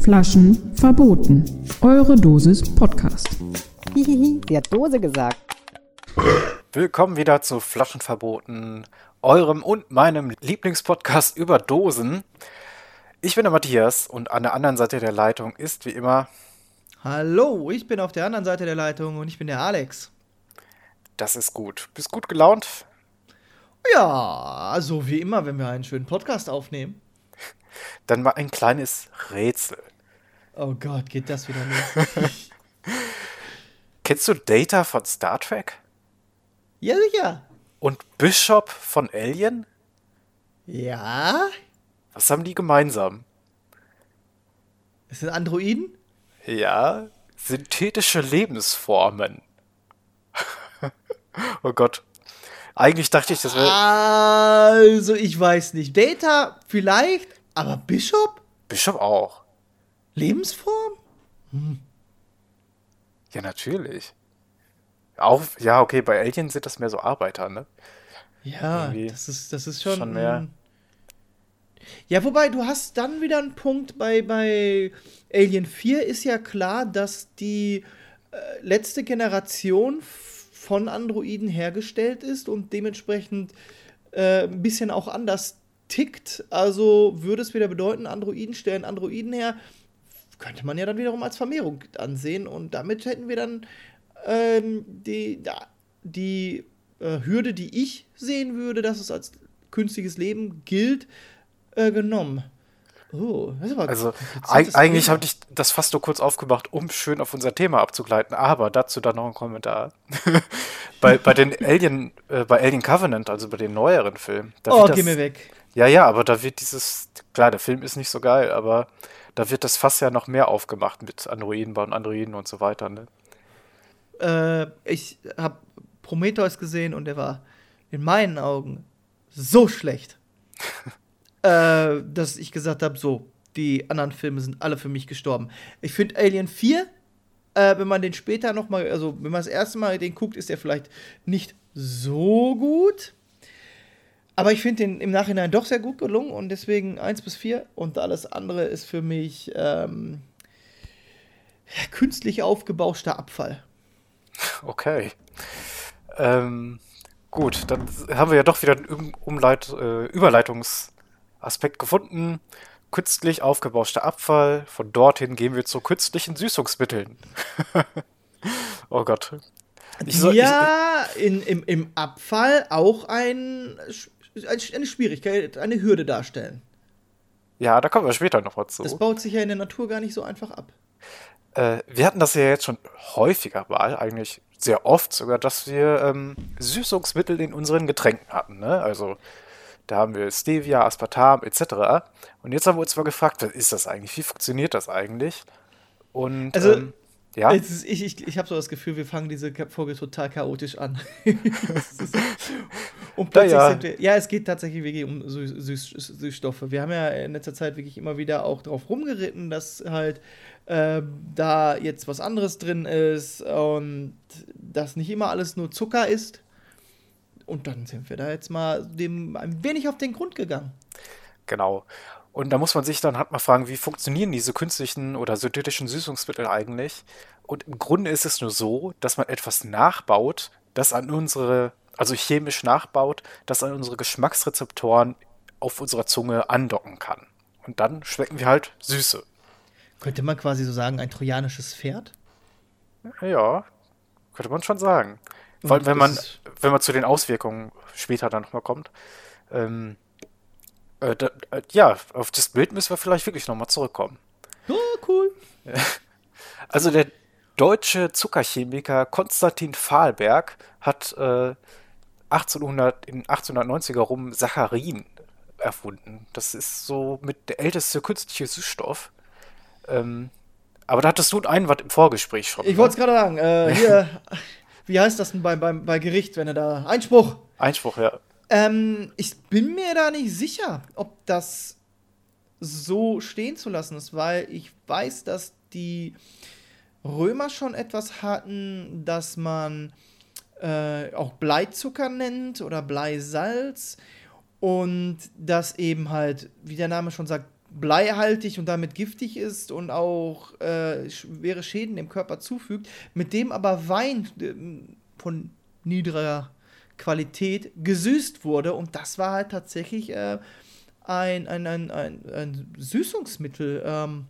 Flaschen verboten. Eure Dosis Podcast. Hihihi, sie hat Dose gesagt. Willkommen wieder zu Flaschen verboten, eurem und meinem Lieblingspodcast über Dosen. Ich bin der Matthias und an der anderen Seite der Leitung ist wie immer. Hallo, ich bin auf der anderen Seite der Leitung und ich bin der Alex. Das ist gut. Bist gut gelaunt? Ja, also wie immer, wenn wir einen schönen Podcast aufnehmen. Dann mal ein kleines Rätsel. Oh Gott, geht das wieder los? Kennst du Data von Star Trek? ja, sicher. Und Bishop von Alien? Ja? Was haben die gemeinsam? Es sind Androiden? Ja, synthetische Lebensformen. oh Gott. Eigentlich dachte ich, das wäre. Also, ich weiß nicht. Data vielleicht, aber Bishop? Bishop auch. Lebensform? Ja, natürlich. Auch, ja, okay, bei Alien sind das mehr so Arbeiter, ne? Ja, Irgendwie das ist, das ist schon. schon mehr. Ja, wobei, du hast dann wieder einen Punkt bei, bei Alien 4 ist ja klar, dass die äh, letzte Generation von Androiden hergestellt ist und dementsprechend äh, ein bisschen auch anders tickt. Also würde es wieder bedeuten, Androiden stellen Androiden her, könnte man ja dann wiederum als Vermehrung ansehen und damit hätten wir dann ähm, die, die äh, Hürde, die ich sehen würde, dass es als künstliches Leben gilt, äh, genommen. Oh, Also, eigentlich habe ich das fast nur kurz aufgemacht, um schön auf unser Thema abzugleiten, aber dazu dann noch ein Kommentar. bei, bei den Alien, äh, bei Alien Covenant, also bei den neueren Filmen. Oh, das, geh mir weg. Ja, ja, aber da wird dieses, klar, der Film ist nicht so geil, aber da wird das Fass ja noch mehr aufgemacht mit Androiden und Androiden und so weiter, ne? Äh, ich habe Prometheus gesehen und der war in meinen Augen so schlecht, äh, dass ich gesagt habe, so, die anderen Filme sind alle für mich gestorben. Ich finde Alien 4, äh, wenn man den später noch mal, also wenn man das erste Mal den guckt, ist der vielleicht nicht so gut. Aber ich finde den im Nachhinein doch sehr gut gelungen und deswegen 1 bis 4 und alles andere ist für mich ähm, künstlich aufgebauschter Abfall. Okay. Ähm, gut, dann haben wir ja doch wieder einen Um- Umleit äh, Überleitungsaspekt gefunden. Künstlich aufgebauschter Abfall. Von dorthin gehen wir zu künstlichen Süßungsmitteln. oh Gott. Ich soll- ja, in, im, im Abfall auch ein, ein, eine Schwierigkeit, eine Hürde darstellen. Ich, ja, da kommen wir später noch mal Das zu. baut sich ja in der Natur gar nicht so einfach ab. Äh, wir hatten das ja jetzt schon häufiger mal, eigentlich sehr oft sogar, dass wir ähm, Süßungsmittel in unseren Getränken hatten. Ne? Also da haben wir Stevia, Aspartam etc. Und jetzt haben wir uns mal gefragt, was ist das eigentlich? Wie funktioniert das eigentlich? Und Also, ähm, ja, ist, ich ich, ich habe so das Gefühl, wir fangen diese Folge total chaotisch an. Ist- und plötzlich Ja, ja. sind wir. Ja, es geht tatsächlich wirklich um Süß, Süß, Süßstoffe. Wir haben ja in letzter Zeit wirklich immer wieder auch drauf rumgeritten, dass halt ähm, da jetzt was anderes drin ist und dass nicht immer alles nur Zucker ist. Und dann sind wir da jetzt mal dem ein wenig auf den Grund gegangen. genau. Und da muss man sich dann halt mal fragen, wie funktionieren diese künstlichen oder synthetischen Süßungsmittel eigentlich? Und im Grunde ist es nur so, dass man etwas nachbaut, das an unsere, also chemisch nachbaut, das an unsere Geschmacksrezeptoren auf unserer Zunge andocken kann. Und dann schmecken wir halt Süße. Könnte man quasi so sagen, ein trojanisches Pferd? Ja, könnte man schon sagen. Vor allem, wenn man, wenn man zu den Auswirkungen später dann nochmal kommt. Ähm, äh, da, äh, ja, auf das Bild müssen wir vielleicht wirklich nochmal zurückkommen. Oh, cool. Also der deutsche Zuckerchemiker Konstantin Fahlberg hat äh, 1800, in 1890er rum Saccharin erfunden. Das ist so mit der älteste künstliche Süßstoff. Ähm, aber da hattest du einen Einwand im Vorgespräch schon. Ich ne? wollte es gerade sagen, äh, hier, wie heißt das denn bei, bei, bei Gericht, wenn er da. Einspruch! Einspruch, ja. Ähm, ich bin mir da nicht sicher, ob das so stehen zu lassen ist, weil ich weiß, dass die Römer schon etwas hatten, dass man äh, auch Bleizucker nennt oder Bleisalz und das eben halt, wie der Name schon sagt, bleihaltig und damit giftig ist und auch äh, schwere Schäden dem Körper zufügt, mit dem aber Wein äh, von niedriger Qualität gesüßt wurde und das war halt tatsächlich äh, ein, ein, ein, ein, ein Süßungsmittel. Ähm,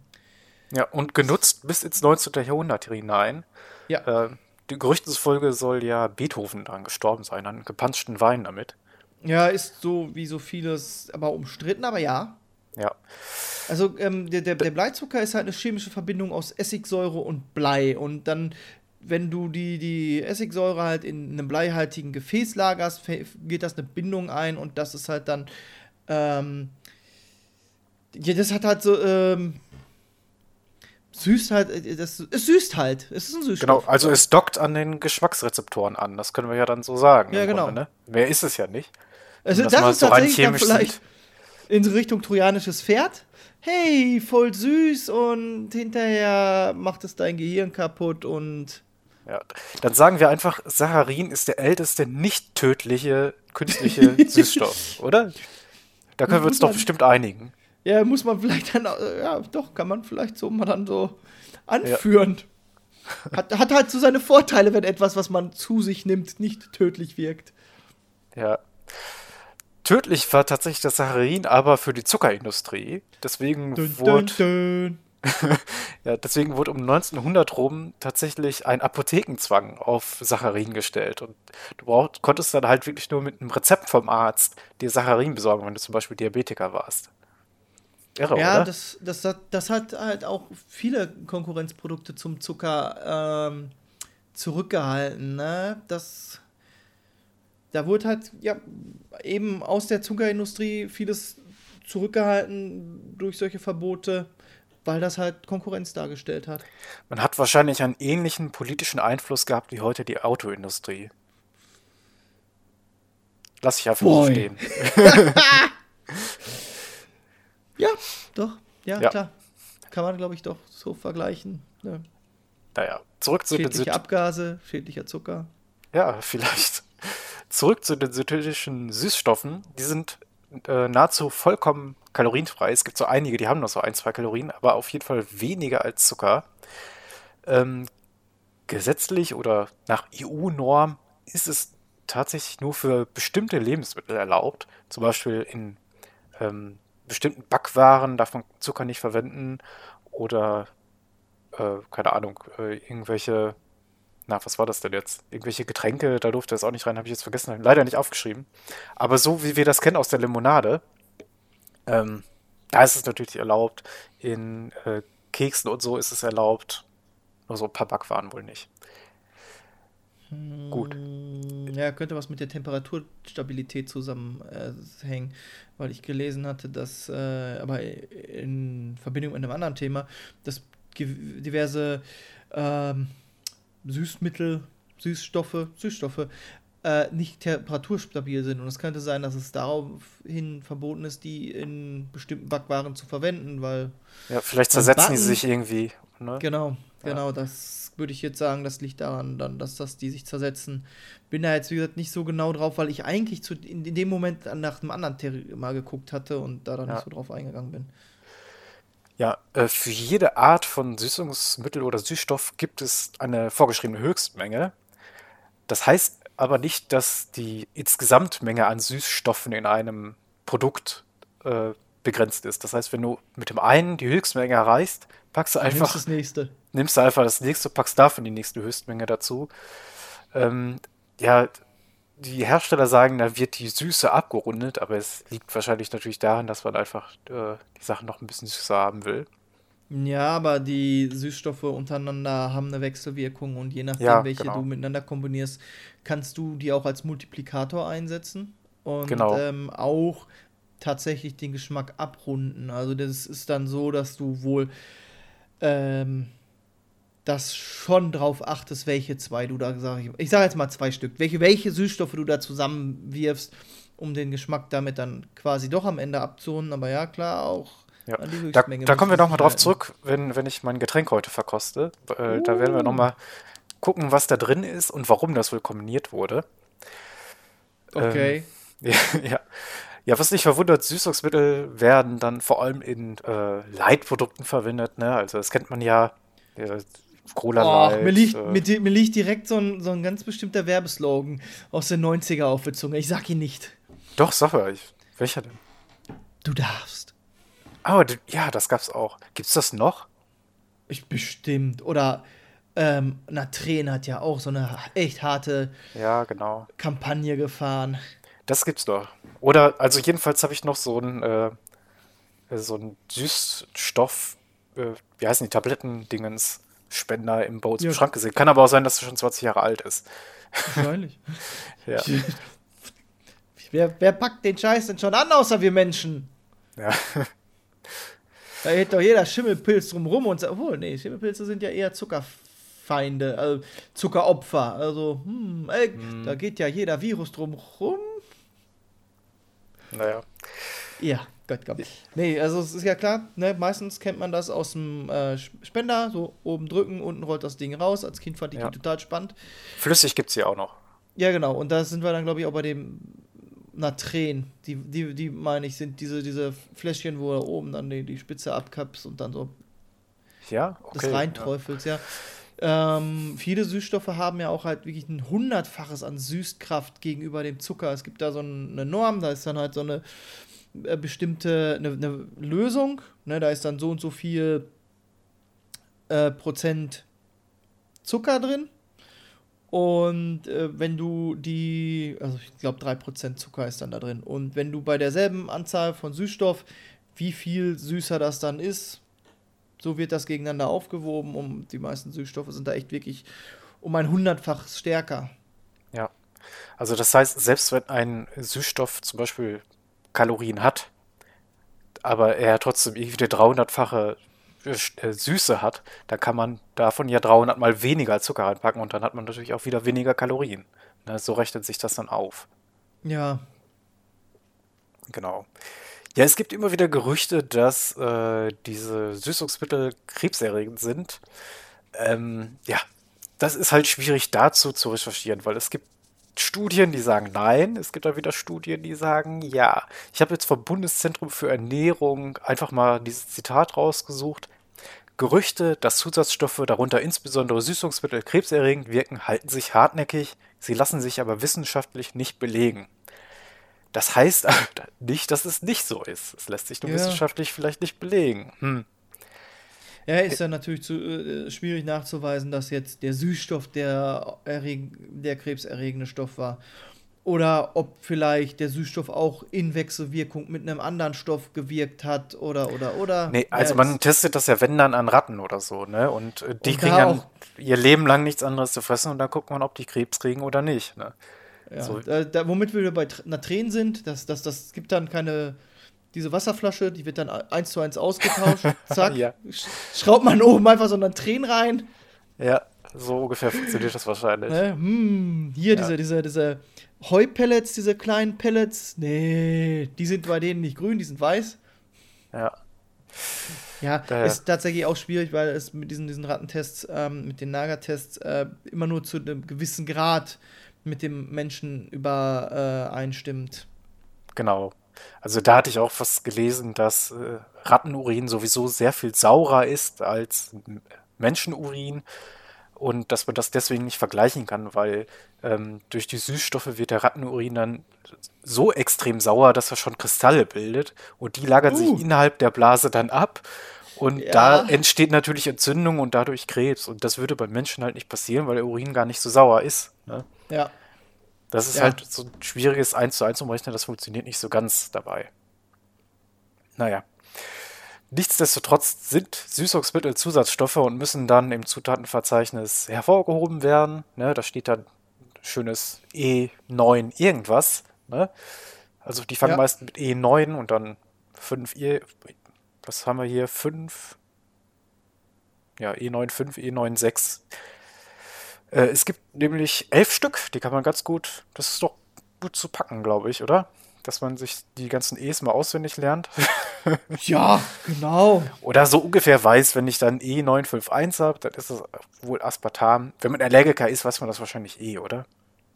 Ja, und genutzt bis ins 19. Jahrhundert hinein. ja. Äh, die Gerüchtesfolge soll ja Beethoven dann gestorben sein, an gepanschten Wein damit. ja, ist so wie so vieles, aber umstritten, aber ja. Ja. Also ähm, der, der, der Bleizucker ist halt eine chemische Verbindung aus Essigsäure und Blei. Und dann, wenn du die, die Essigsäure halt in einem bleihaltigen Gefäß lagerst, geht das eine Bindung ein und das ist halt dann. Ähm, ja, das hat halt so. Ähm, süßt halt. äh, Das, es süßt halt. Es ist ein Süßstoff. Genau, also es dockt an den Geschmacksrezeptoren an, das können wir ja dann so sagen. Ja, genau. Grunde, ne? Mehr ist es ja nicht. Also das, mal ist tatsächlich dann sieht. In Richtung trojanisches Pferd. Hey, voll süß und hinterher macht es dein Gehirn kaputt und Ja. Dann sagen wir einfach, Saccharin ist der älteste nicht tödliche künstliche Süßstoff, oder? Da können wir uns doch bestimmt einigen. ja, muss man vielleicht dann, äh, ja, doch, kann man vielleicht so mal dann so anführen. Hat, hat halt so seine Vorteile, wenn etwas, was man zu sich nimmt, nicht tödlich wirkt. Ja. Tödlich war tatsächlich das Saccharin aber für die Zuckerindustrie. Deswegen dün, wurde dün. Ja, deswegen wurde um 1900 rum tatsächlich ein Apothekenzwang auf Saccharin gestellt. Und du braucht, konntest dann halt wirklich nur mit einem Rezept vom Arzt dir Saccharin besorgen, wenn du zum Beispiel Diabetiker warst. Irre, Ja, oder? das, das, hat- das hat halt auch viele Konkurrenzprodukte zum Zucker ähm, zurückgehalten. Ne? Das, da wurde halt ja eben aus der Zuckerindustrie vieles zurückgehalten durch solche Verbote, weil das halt Konkurrenz dargestellt hat. Man hat wahrscheinlich einen ähnlichen politischen Einfluss gehabt wie heute die Autoindustrie. Lass ich einfach Boy. stehen. Ja, doch, ja, Ja. klar. Kann man, glaube ich, doch so vergleichen. Ne? Naja, zurück zu den Schädliche Synt Abgase, schädlicher Zucker. Ja, vielleicht. Zurück zu den synthetischen Süßstoffen. Die sind äh, nahezu vollkommen kalorienfrei. Es gibt so einige, die haben noch so ein, zwei Kalorien, aber auf jeden Fall weniger als Zucker. Ähm, gesetzlich oder nach EU-Norm ist es tatsächlich nur für bestimmte Lebensmittel erlaubt. Zum Beispiel in ähm, bestimmten Backwaren darf man Zucker nicht verwenden oder äh, keine Ahnung, äh, irgendwelche na, was war das denn jetzt? Irgendwelche Getränke, da durfte es auch nicht rein, habe ich jetzt vergessen, leider nicht aufgeschrieben. Aber so wie wir das kennen aus der Limonade, ähm, da ist es natürlich erlaubt. In äh, Keksen und so ist es erlaubt. Nur so ein paar Backwaren wohl nicht. Gut. Ja, könnte was mit der Temperaturstabilität zusammenhängen, weil ich gelesen hatte, dass, äh, aber in Verbindung mit einem anderen Thema, dass diverse ähm, Süßmittel, Süßstoffe, Süßstoffe äh, nicht temperaturstabil sind. Und es könnte sein, dass es daraufhin verboten ist, die in bestimmten Backwaren zu verwenden, weil Ja, vielleicht zersetzen die Backen- sich irgendwie. Ne? Genau, Ja. genau, das würde ich jetzt sagen, das liegt daran, dann, dass das die sich zersetzen. Bin da jetzt, wie gesagt, nicht so genau drauf, weil ich eigentlich zu, in, in dem Moment nach einem anderen Thema geguckt hatte und da dann Ja. nicht so drauf eingegangen bin. Ja, äh, für jede Art von Süßungsmittel oder Süßstoff gibt es eine vorgeschriebene Höchstmenge. Das heißt aber nicht, dass die Insgesamtmenge an Süßstoffen in einem Produkt äh, begrenzt ist. Das heißt, wenn du mit dem einen die Höchstmenge erreichst, packst du Dann nimmst einfach, das nächste. nimmst du einfach das nächste, packst davon die nächste Höchstmenge dazu. Ähm, ja, die Hersteller sagen, da wird die Süße abgerundet, aber es liegt wahrscheinlich natürlich daran, dass man einfach äh, die Sachen noch ein bisschen süßer haben will. Ja, aber die Süßstoffe untereinander haben eine Wechselwirkung und je nachdem, Ja, welche genau. du miteinander kombinierst, kannst du die auch als Multiplikator einsetzen und Genau. ähm, auch tatsächlich den Geschmack abrunden. Also das ist dann so, dass du wohl ähm, das schon drauf achtest, welche zwei du da sag ich, ich sage jetzt mal zwei Stück, welche, welche Süßstoffe du da zusammenwirfst, um den Geschmack damit dann quasi doch am Ende abzurunden. Aber ja, klar, auch Ja. Da, Höchstmenge da kommen wir nochmal drauf zurück, wenn, wenn ich mein Getränk heute verkoste. Äh, Da werden wir nochmal gucken, was da drin ist und warum das wohl kombiniert wurde. Okay. Ja, ja. ja, was dich verwundert, Süßungsmittel werden dann vor allem in äh, Light-Produkten verwendet. Ne? Also das kennt man ja. Äh, Cola Light. mir, liegt, äh, mir, mir liegt direkt so ein, so ein ganz bestimmter Werbeslogan aus den 90er auf der Zunge. Ich sag ihn nicht. doch, sag ich, welcher denn? Du darfst. Aber d- ja, das gab's auch. Gibt's das noch? Ich bestimmt. Oder ähm, Natren hat ja auch so eine echt harte Ja, genau. Kampagne gefahren. Das gibt's doch. Oder, also jedenfalls habe ich noch so ein, äh, so ein Süßstoff, äh, wie heißen die, Tabletten-Dingens, Spender im im Ja. Schrank gesehen. Kann aber auch sein, dass er schon 20 Jahre alt ist. Wahrscheinlich. Ja. wer, wer packt den Scheiß denn schon an, außer wir Menschen? ja. Da hält doch jeder Schimmelpilz drumrum und sagt, obwohl, nee, Schimmelpilze sind ja eher Zuckerfeinde, also Zuckeropfer. Also, hm, ey, da geht ja jeder Virus drum rum. Naja. Ja, Gott, Gott. Nee, also es ist ja klar, ne, meistens kennt man das aus dem äh, Spender, so oben drücken, unten rollt das Ding raus. Als Kind fand ich Ja. die total spannend. Flüssig gibt's hier auch noch. Ja, genau, und da sind wir dann, glaube ich, auch bei dem Natren. Die, die, die meine ich, sind diese, diese Fläschchen, wo du oben dann die, die Spitze abkappst und dann so Ja, okay. das reinträufelst, ja. Ähm, viele Süßstoffe haben ja auch halt wirklich ein hundertfaches an Süßkraft gegenüber dem Zucker. Es gibt da so ein- eine Norm, da ist dann halt so eine bestimmte eine, eine Lösung, ne, da ist dann so und so viel äh, Prozent Zucker drin. Und äh, wenn du die, also ich glaube 3% Zucker ist dann da drin. Und wenn du bei derselben Anzahl von Süßstoff, wie viel süßer das dann ist, so wird das gegeneinander aufgewoben. Und die meisten Süßstoffe sind da echt wirklich um ein hundertfaches stärker. Ja. Also das heißt, selbst wenn ein Süßstoff zum Beispiel Kalorien hat, aber er trotzdem irgendwie eine 300-fache äh, Süße hat, dann kann man davon ja 300 mal weniger Zucker reinpacken und dann hat man natürlich auch wieder weniger Kalorien. Ne, so rechnet sich das dann auf. Ja, Genau. Ja, es gibt immer wieder Gerüchte, dass äh, diese Süßungsmittel krebserregend sind. Ähm, ja, das ist halt schwierig dazu zu recherchieren, weil es gibt Studien, die sagen nein, es gibt dann wieder Studien, die sagen ja. Ich habe jetzt vom Bundeszentrum für Ernährung einfach mal dieses Zitat rausgesucht. Gerüchte, dass Zusatzstoffe, darunter insbesondere Süßungsmittel, krebserregend wirken, halten sich hartnäckig, sie lassen sich aber wissenschaftlich nicht belegen. Das heißt aber nicht, dass es nicht so ist. Es lässt sich nur Ja. wissenschaftlich vielleicht nicht belegen. Hm. Ja ist dann natürlich zu, äh, schwierig nachzuweisen, dass jetzt der Süßstoff der, der krebserregende Stoff war. Oder ob vielleicht der Süßstoff auch in Wechselwirkung mit einem anderen Stoff gewirkt hat oder oder oder. Nee, also Ja, man testet das ja, wenn dann an Ratten oder so, ne? Und äh, die Und kriegen da dann ihr Leben lang nichts anderes zu fressen und dann guckt man, ob die Krebs kriegen oder nicht. Ne? Ja, So. da, da, womit wir bei Tr- Natren sind, das, das, das gibt dann keine, diese Wasserflasche, die wird dann eins zu eins ausgetauscht, zack, Ja. sch schraubt man oben einfach so einen Tränen rein, Ja, so ungefähr funktioniert das wahrscheinlich. ne? hm, hier Ja. diese, diese, diese Heupellets, diese kleinen Pellets, nee, die sind bei denen nicht grün, die sind weiß. Ja. Ja, Daher- ist tatsächlich auch schwierig, weil es mit diesen, diesen Rattentests, ähm, mit den Nagertests, äh, immer nur zu einem gewissen Grad mit dem Menschen übereinstimmt. Genau. Also da hatte ich auch was gelesen, dass äh, Rattenurin sowieso sehr viel saurer ist als Menschenurin und dass man das deswegen nicht vergleichen kann, weil ähm, durch die Süßstoffe wird der Rattenurin dann so extrem sauer, dass er schon Kristalle bildet und die lagern Uh. sich innerhalb der Blase dann ab und Ja. da entsteht natürlich Entzündung und dadurch Krebs und das würde beim Menschen halt nicht passieren, weil der Urin gar nicht so sauer ist. Ne? Ja. Das ist Ja. halt so ein schwieriges 1 zu 1 umrechnen, das funktioniert nicht so ganz dabei. Naja. Nichtsdestotrotz sind Süßungsmittel Zusatzstoffe und müssen dann im Zutatenverzeichnis hervorgehoben werden. Ne, da steht dann schönes E9 irgendwas. Ne? Also die fangen Ja. meist mit E9 und dann 5 E. Was haben wir hier? 5. Ja, E E9, 5, E9, 6. Äh, es gibt nämlich elf Stück, die kann man ganz gut. Das ist doch gut zu packen, glaube ich, oder? Dass man sich die ganzen E's mal auswendig lernt. Ja, genau. Oder so ungefähr weiß, wenn ich dann E951 habe, dann ist es wohl Aspartam. Wenn man Allergiker ist, weiß man das wahrscheinlich eh, oder?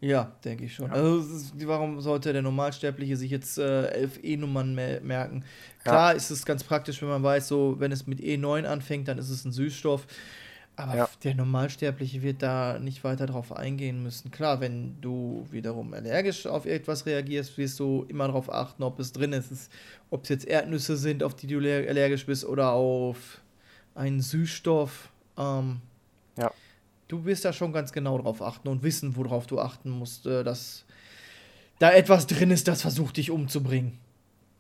Ja, denke ich schon. Also, es ist, warum sollte der Normalsterbliche sich jetzt äh, elf E-Nummern mer merken? Klar ist es ganz praktisch, wenn man weiß, so, wenn es mit E9 anfängt, dann ist es ein Süßstoff. Aber Ja. der Normalsterbliche wird da nicht weiter drauf eingehen müssen. Klar, wenn du wiederum allergisch auf etwas reagierst, wirst du immer darauf achten, ob es drin ist. Ob es jetzt Erdnüsse sind, auf die du aller- allergisch bist, oder auf einen Süßstoff. Ähm, Ja. du wirst da schon ganz genau drauf achten und wissen, worauf du achten musst, äh, dass da etwas drin ist, das versucht dich umzubringen.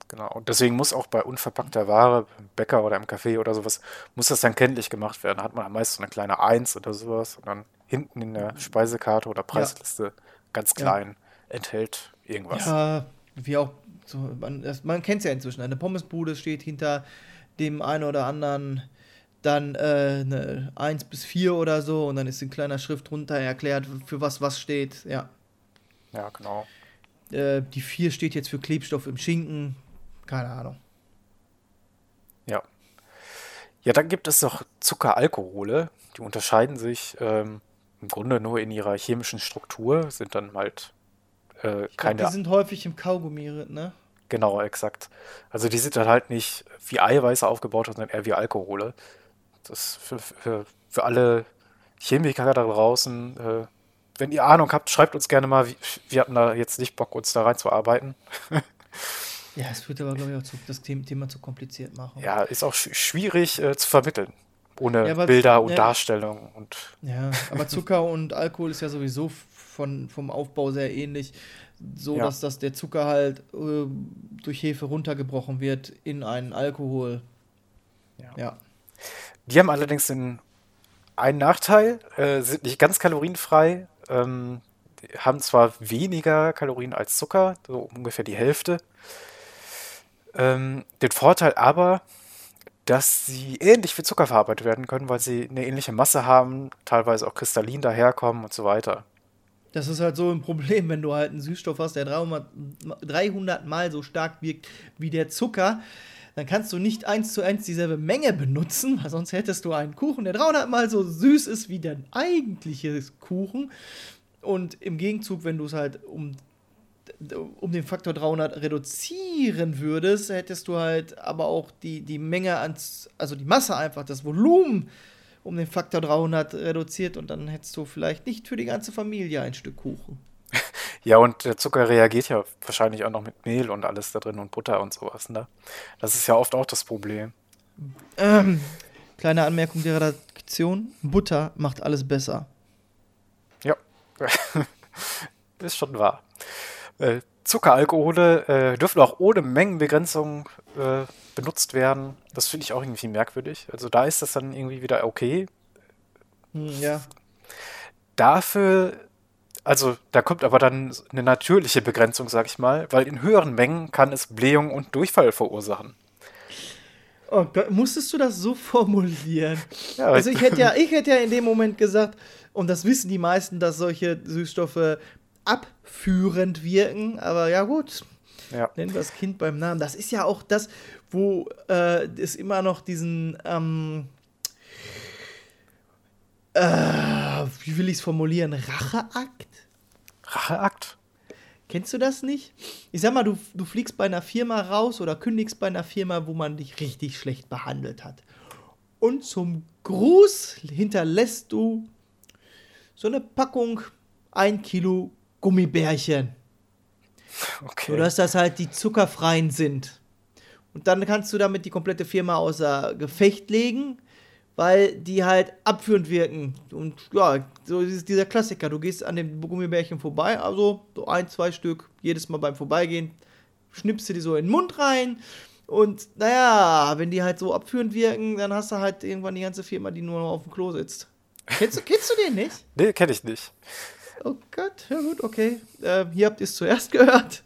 Genau. Und deswegen muss auch bei unverpackter Ware, im Bäcker oder im Café oder sowas, muss das dann kenntlich gemacht werden. Da hat man am meisten so eine kleine Eins oder sowas und dann hinten in der Speisekarte oder Preisliste ganz Ja. klein enthält irgendwas. Ja, wie auch, so, man, man kennt es ja inzwischen. Eine Pommesbude steht hinter dem einen oder anderen dann äh, eine 1 bis 4 oder so und dann ist in kleiner Schrift drunter erklärt, für was was steht. Ja. Ja, genau. Äh, die 4 steht jetzt für Klebstoff im Schinken. Keine Ahnung. Ja. Ja, dann gibt es noch Zuckeralkohole. Die unterscheiden sich ähm, im Grunde nur in ihrer chemischen Struktur, sind dann halt äh, Ich glaub, keine. die sind häufig im Kaugummi, ne? Genau, exakt. Also die sind dann halt nicht wie Eiweiße aufgebaut, sondern eher wie Alkohole. Das für, für, für alle Chemiker da draußen, äh, wenn ihr Ahnung habt, schreibt uns gerne mal. Wir, wir hatten da jetzt nicht Bock, uns da reinzuarbeiten. Ja, es wird aber, glaube ich, auch zu, das Thema, zu kompliziert machen. Ja, ist auch sch schwierig äh, zu vermitteln. Ohne Ja, aber- Bilder und ja. Darstellung und Ja, aber Zucker und Alkohol ist ja sowieso von, vom Aufbau sehr ähnlich. So, Ja. dass, dass der Zucker halt äh, durch Hefe runtergebrochen wird in einen Alkohol. Ja. Die haben allerdings den einen Nachteil, äh, sind nicht ganz kalorienfrei, ähm, haben zwar weniger Kalorien als Zucker, so ungefähr die Hälfte. Ähm, den Vorteil aber, dass sie ähnlich wie Zucker verarbeitet werden können, weil sie eine ähnliche Masse haben, teilweise auch kristallin daherkommen und so weiter. Das ist halt so ein Problem, wenn du halt einen Süßstoff hast, der 300, 300 Mal so stark wirkt wie der Zucker. Dann kannst du nicht eins zu eins dieselbe Menge benutzen, weil sonst hättest du einen Kuchen, der 300 Mal so süß ist wie der eigentliche Kuchen. Und im Gegenzug, wenn du es halt um, um den Faktor 300 reduzieren würdest, hättest du halt aber auch die, die Menge ans, also die Masse einfach, das Volumen um den Faktor 300 reduziert und dann hättest du vielleicht nicht für die ganze Familie ein Stück Kuchen. Ja, und der Zucker reagiert ja wahrscheinlich auch noch mit Mehl und alles da drin und Butter und sowas, ne? Das ist ja oft auch das Problem. Ähm, kleine Anmerkung der Redaktion: Butter macht alles besser. Ja, ist schon wahr. Äh, Zuckeralkohole äh, dürfen auch ohne Mengenbegrenzung äh, benutzt werden. Das finde ich auch irgendwie merkwürdig. Also da ist das dann irgendwie wieder okay. Hm, ja. Dafür, also da kommt aber dann eine natürliche Begrenzung, sag ich mal, weil in höheren Mengen kann es Blähung und Durchfall verursachen. Oh Gott, musstest du das so formulieren? Ja, also ich hätte ja, ich hätte ja in dem Moment gesagt, und das wissen die meisten, dass solche Süßstoffe abführend wirken, aber ja gut, Ja. nennen wir das Kind beim Namen. Das ist ja auch das, wo äh, es immer noch diesen, ähm, äh, wie will ich es formulieren, Racheakt? Racheakt. Kennst du das nicht? Ich sag mal, du, du fliegst bei einer Firma raus oder kündigst bei einer Firma, wo man dich richtig schlecht behandelt hat. Und zum Gruß hinterlässt du so eine Packung, ein Kilo Gummibärchen. Okay. Sodass das halt die zuckerfreien sind. Und dann kannst du damit die komplette Firma außer Gefecht legen, weil die halt abführend wirken. Und ja, so ist dieser Klassiker. Du gehst an dem Gummibärchen vorbei, also so ein, zwei Stück, jedes Mal beim Vorbeigehen, schnippst du die so in den Mund rein Und naja, wenn die halt so abführend wirken, dann hast du halt irgendwann die ganze Firma, die nur noch auf dem Klo sitzt. Kennst du, kennst du den nicht? Nee, kenne ich nicht. Oh Gott, ja gut, okay. Äh, hier habt ihr es zuerst gehört.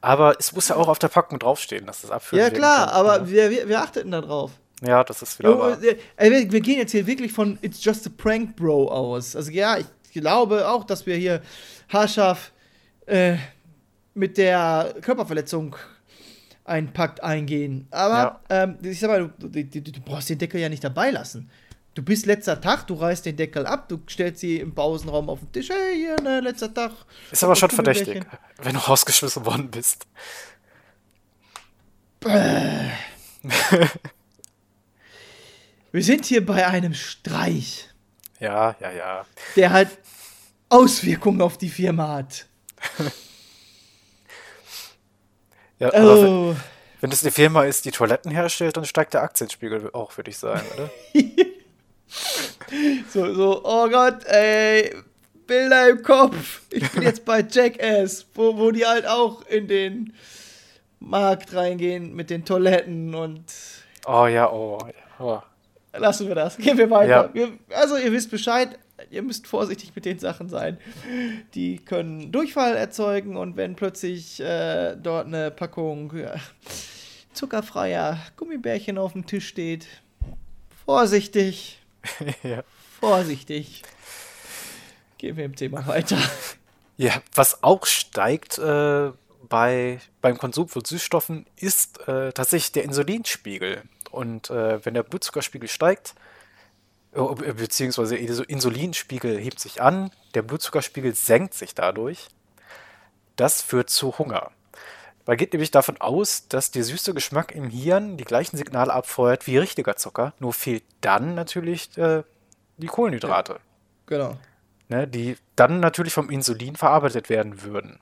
Aber es muss ja auch auf der Packung draufstehen, dass das abführen Ja klar, aber wer, wer, wer achtet denn da drauf? Ja, das ist wieder wahr. Äh, wir, wir gehen jetzt hier wirklich von It's Just a Prank Bro aus. Also ja, ich glaube auch, dass wir hier haarscharf äh, mit der Körperverletzung einen Pakt eingehen. Aber ähm, ich sag mal, du, du, du, du brauchst den Deckel ja nicht dabei lassen. Du bist letzter Tag, du reißt den Deckel ab, du stellst sie im Pausenraum auf den Tisch. Hey, hier, ne, letzter Tag. Ist aber schon verdächtig, wenn du rausgeschmissen worden bist. Wir sind hier bei einem Streich, Ja, ja, ja. der halt Auswirkungen auf die Firma hat. ja aber wenn, Oh. wenn das eine Firma ist, die Toiletten herstellt, dann steigt der Aktienspiegel auch, würde ich sagen, oder? So, so, oh Gott, ey, Bilder im Kopf. Ich bin jetzt bei Jackass, wo, wo die halt auch in den Markt reingehen mit den Toiletten und Oh ja, oh. oh. lassen wir das. Gehen wir weiter. Ja. Wir, also, ihr wisst Bescheid, ihr müsst vorsichtig mit den Sachen sein. Die können Durchfall erzeugen und wenn plötzlich äh, dort eine Packung ja, zuckerfreier Gummibärchen auf dem Tisch steht, vorsichtig. ja. Vorsichtig. Gehen wir im Thema weiter. Ja, was auch steigt äh, bei, beim Konsum von Süßstoffen, ist äh, tatsächlich der Insulinspiegel. Und äh, wenn der Blutzuckerspiegel steigt, äh, beziehungsweise der Insulinspiegel hebt sich an, der Blutzuckerspiegel senkt sich dadurch, das führt zu Hunger. Man geht nämlich davon aus, dass der süße Geschmack im Hirn die gleichen Signale abfeuert wie richtiger Zucker, nur fehlt dann natürlich äh, die Kohlenhydrate, Genau. ne, die dann natürlich vom Insulin verarbeitet werden würden.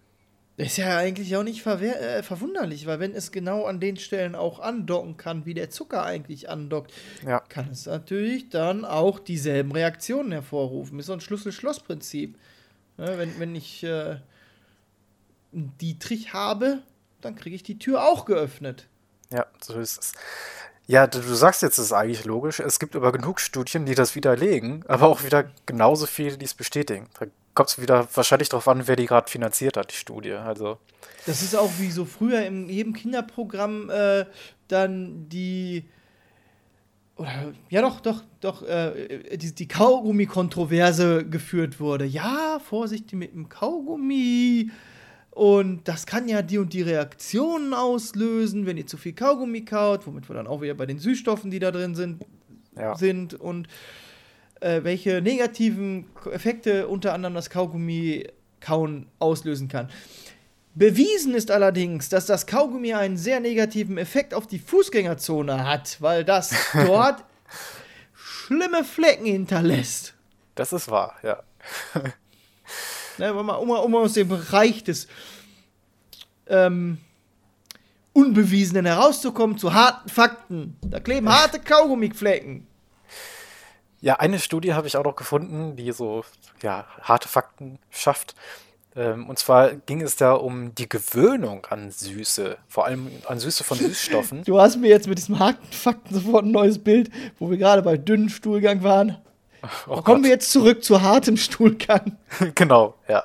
Ist ja eigentlich auch nicht äh, verwunderlich, weil wenn es genau an den Stellen auch andocken kann, wie der Zucker eigentlich andockt, Ja. kann es natürlich dann auch dieselben Reaktionen hervorrufen. Ist so ein Schlüssel-Schloss-Prinzip. Ne, wenn, wenn ich äh, einen Dietrich habe, dann kriege ich die Tür auch geöffnet. Ja, so ist es. Ja, du, du sagst jetzt, es ist eigentlich logisch. Es gibt aber genug Studien, die das widerlegen, aber auch wieder genauso viele, die es bestätigen. Da kommt es wieder wahrscheinlich darauf an, wer die gerade finanziert hat, die Studie. Also, Das ist auch wie so früher in jedem Kinderprogramm äh, dann die. Oder, ja, doch, doch, doch, äh, die, die Kaugummi-Kontroverse geführt wurde. Ja, vorsichtig mit dem Kaugummi. Und das kann ja die und die Reaktionen auslösen, wenn ihr zu viel Kaugummi kaut, womit wir dann auch wieder bei den Süßstoffen, die da drin sind, ja. sind und äh, welche negativen Effekte unter anderem das Kaugummi kauen auslösen kann. Bewiesen ist allerdings, dass das Kaugummi einen sehr negativen Effekt auf die Fußgängerzone hat, weil das dort schlimme Flecken hinterlässt. Das ist wahr, ja. Ne, um, um, um aus dem Bereich des ähm, Unbewiesenen herauszukommen zu harten Fakten. Da kleben harte Kaugummiflecken. Ja, eine Studie habe ich auch noch gefunden, die so ja, harte Fakten schafft. Ähm, und zwar ging es da um die Gewöhnung an Süße, vor allem an Süße von Süßstoffen. Du hast mir jetzt mit diesem harten Fakten sofort ein neues Bild, wo wir gerade bei dünnen Stuhlgang waren. Oh Kommen wir jetzt zurück zu hartem Stuhlgang. genau, ja.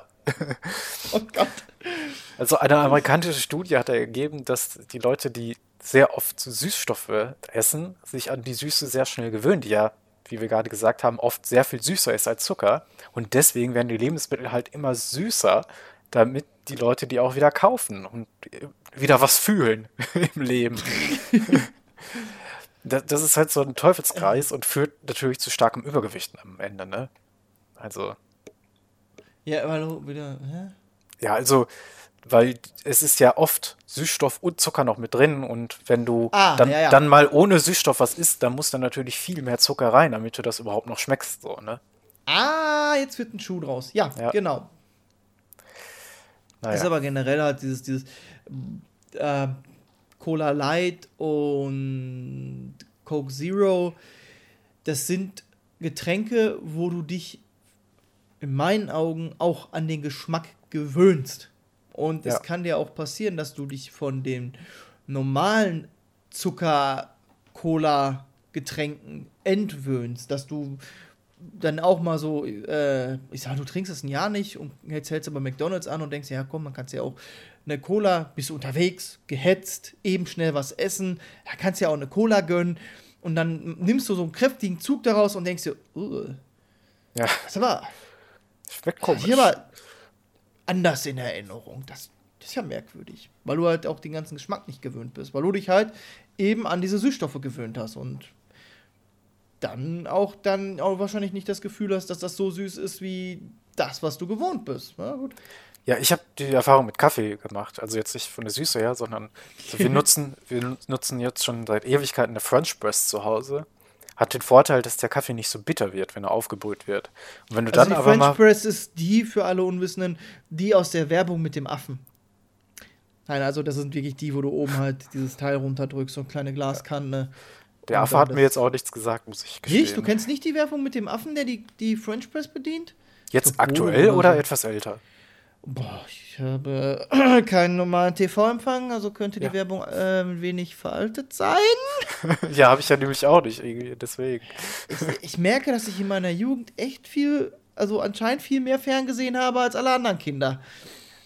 Oh Gott. Also eine amerikanische Studie hat ergeben, dass die Leute, die sehr oft Süßstoffe essen, sich an die Süße sehr schnell gewöhnen, die ja, wie wir gerade gesagt haben, oft sehr viel süßer ist als Zucker. Und deswegen werden die Lebensmittel halt immer süßer, damit die Leute die auch wieder kaufen und wieder was fühlen im Leben. Das, das ist halt so ein Teufelskreis und führt natürlich zu starkem Übergewicht am Ende, ne? Also. Ja, du wieder. Hä? Ja, also, weil es ist ja oft Süßstoff und Zucker noch mit drin und wenn du Ah, dann, ja, ja. dann mal ohne Süßstoff was isst, dann muss da natürlich viel mehr Zucker rein, damit du das überhaupt noch schmeckst, so, ne? Ah, jetzt wird ein Schuh draus. Ja, Ja. genau. Naja. Ist aber generell halt dieses, dieses äh, Cola Light und Coke Zero. Das sind Getränke, wo du dich in meinen Augen auch an den Geschmack gewöhnst. Und Ja. es kann dir auch passieren, dass du dich von den normalen Zucker, Cola, Getränken entwöhnst, dass du dann auch mal so, äh, ich sag, du trinkst es ein Jahr nicht und jetzt hältst du bei McDonalds an und denkst, ja komm, man kann ja auch eine Cola, bist du unterwegs, gehetzt, eben schnell was essen, da kannst du ja auch eine Cola gönnen und dann nimmst du so einen kräftigen Zug daraus und denkst dir, uh, Ja, das war schmeckt komisch. hier war anders in Erinnerung. Das, das ist ja merkwürdig, weil du halt auch den ganzen Geschmack nicht gewöhnt bist, weil du dich halt eben an diese Süßstoffe gewöhnt hast und dann auch dann auch wahrscheinlich nicht das Gefühl hast, dass das so süß ist wie das, was du gewohnt bist. Ja, gut. Ja, ich habe die Erfahrung mit Kaffee gemacht. Also jetzt nicht von der Süße her, sondern so wir nutzen, wir nutzen jetzt schon seit Ewigkeiten eine French Press zu Hause. Hat den Vorteil, dass der Kaffee nicht so bitter wird, wenn er aufgebrüht wird. Und wenn du Also dann die aber French. Press ist die für alle Unwissenden, die aus der Werbung mit dem Affen. Nein, also das sind wirklich die, wo du oben halt dieses Teil runterdrückst, so eine kleine Glaskanne. Der Affe hat mir jetzt auch nichts gesagt, muss ich gestehen. Nicht? Du kennst nicht die Werbung mit dem Affen, der die, die French Press bedient? Jetzt aktuell oder oder etwas älter? Boah, ich habe keinen normalen TV-Empfang, also könnte die Ja. Werbung äh, ein wenig veraltet sein. ja, habe ich ja nämlich auch nicht, irgendwie, deswegen. Ich, ich merke, dass ich in meiner Jugend echt viel, also anscheinend viel mehr ferngesehen habe als alle anderen Kinder.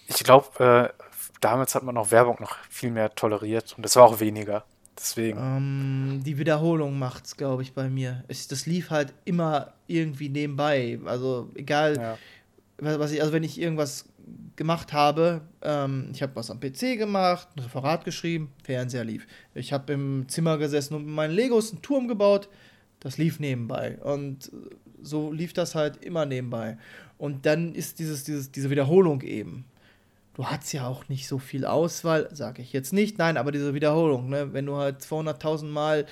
Ich glaube, äh, damals hat man auch Werbung noch viel mehr toleriert und es war auch weniger. Deswegen. Ähm, die Wiederholung macht's, glaube ich, bei mir. Es, das lief halt immer irgendwie nebenbei. Also egal, Ja. was was ich, also wenn ich irgendwas gemacht habe, ähm, ich habe was am PC gemacht, ein Referat geschrieben, Fernseher lief. Ich habe im Zimmer gesessen und mit meinen Legos einen Turm gebaut, das lief nebenbei. Und so lief das halt immer nebenbei. Und dann ist dieses, dieses, diese Wiederholung eben. Du hast ja auch nicht so viel Auswahl, sage ich jetzt nicht, nein, aber diese Wiederholung, ne? wenn du halt 200.000 Mal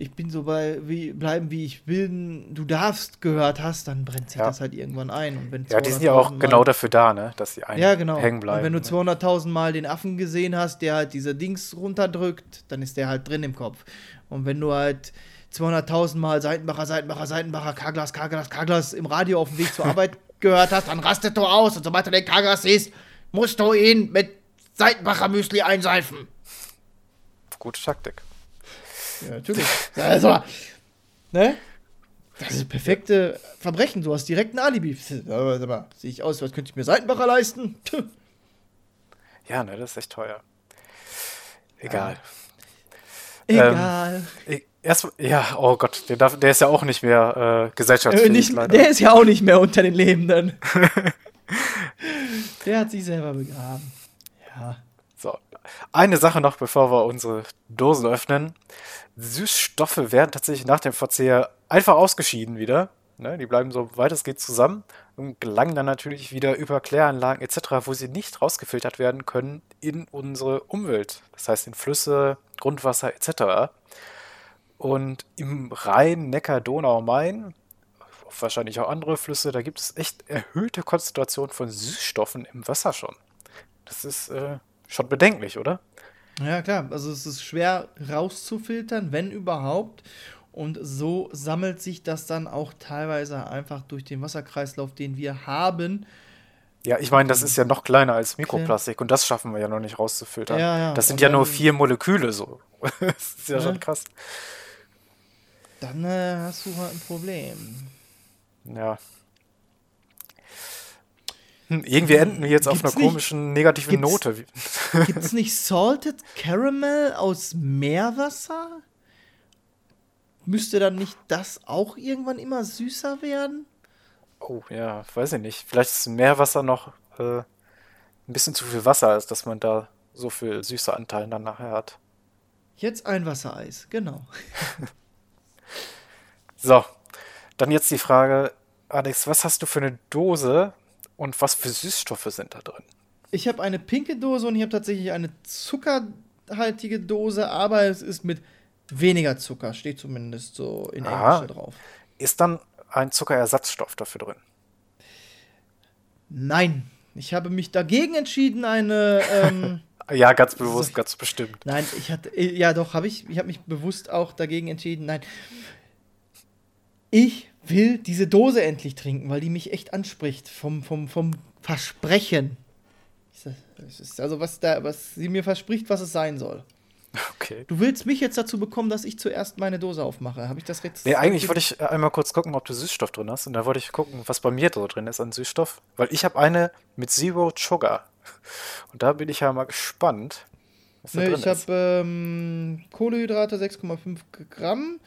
ich bin so bei wie, bleiben wie ich bin, du darfst gehört hast, dann brennt sich Ja. das halt irgendwann ein. Und wenn Ja, die sind ja auch 200.000 Mal- genau dafür da, ne? Dass sie einen ja, genau. hängen bleiben. Und wenn du ne? 200.000 Mal den Affen gesehen hast, der halt diese Dings runterdrückt, dann ist der halt drin im Kopf. Und wenn du halt 200.000 Mal Seitenbacher, Seitenbacher, Seitenbacher, Karglas, Karglas, Karglas im Radio auf dem Weg zur Arbeit gehört hast, dann rastet du aus. Und sobald du den Karglas siehst, musst du ihn mit Seitenbacher Müsli einseifen. Gute Taktik. Ja, natürlich. Also, ne? Das ist perfekte Verbrechen. Du hast direkt ein Alibi. Aber sag mal, sehe ich aus, was könnte ich mir Seitenbacher leisten? Ja, ne, das ist echt teuer. Egal. Egal. Ich- Erst, ja, oh Gott, der, darf, der ist ja auch nicht mehr äh, Äh, gesellschaftsfähig, nicht, leider. der ist ja auch nicht mehr unter den Lebenden. der hat sich selber begraben. Ja. So. Eine Sache noch, bevor wir unsere Dosen öffnen. Süßstoffe werden tatsächlich nach dem Verzehr einfach ausgeschieden wieder. Ne? Die bleiben so weit es geht zusammen und gelangen dann natürlich wieder über Kläranlagen etc., wo sie nicht rausgefiltert werden können, in unsere Umwelt. Das heißt in Flüsse, Grundwasser etc. Und im Rhein, Neckar, Donau, Main, wahrscheinlich auch andere Flüsse, da gibt es echt erhöhte Konzentrationen von Süßstoffen im Wasser schon. Das ist äh, schon bedenklich, oder? Ja, klar. Also es ist schwer rauszufiltern, wenn überhaupt. Und so sammelt sich das dann auch teilweise einfach durch den Wasserkreislauf, den wir haben. Ja, ich meine, das ist ja noch kleiner als Mikroplastik und das schaffen wir ja noch nicht rauszufiltern. Ja, ja, Das sind ja nur vier Moleküle so. das ist ja, Ja. schon krass. Dann äh, hast du halt ein Problem. Ja. Hm, irgendwie enden wir jetzt auf Gibt's einer nicht- komischen negativen gibt's- Note. Gibt es nicht Salted Caramel aus Meerwasser? Müsste dann nicht das auch irgendwann immer süßer werden? Oh, ja, weiß ich nicht. Vielleicht ist Meerwasser noch äh, ein bisschen zu viel Wasser, als dass man da so viel süße Anteile dann nachher hat. Jetzt ein Wassereis, genau. So, dann jetzt die Frage, Alex, was hast du für eine Dose und was für Süßstoffe sind da drin? Ich habe eine pinke Dose und ich habe tatsächlich eine zuckerhaltige Dose, aber es ist mit weniger Zucker, steht zumindest so in Aha. Englisch drauf. Ist dann ein Zuckerersatzstoff dafür drin? Nein, ich habe mich dagegen entschieden, eine. Ähm, Ja, ganz bewusst, ganz bestimmt. nein, ich hatte. äh, Ja, doch, habe ich. Ich habe mich bewusst auch dagegen entschieden. Nein. Ich will diese Dose endlich trinken, weil die mich echt anspricht. Vom, vom, vom Versprechen. Ich Es ist also, was, da, was sie mir verspricht, was es sein soll. Okay. Du willst mich jetzt dazu bekommen, dass ich zuerst meine Dose aufmache. Habe ich das jetzt? Nee, eigentlich wollte ich einmal kurz gucken, ob du Süßstoff drin hast. Und da wollte ich gucken, was bei mir so drin ist an Süßstoff. Weil ich habe eine mit Zero Sugar. Und da bin ich ja mal gespannt, was da Nee, drin ich ist. habe ähm, Kohlenhydrate 6,5 Gramm,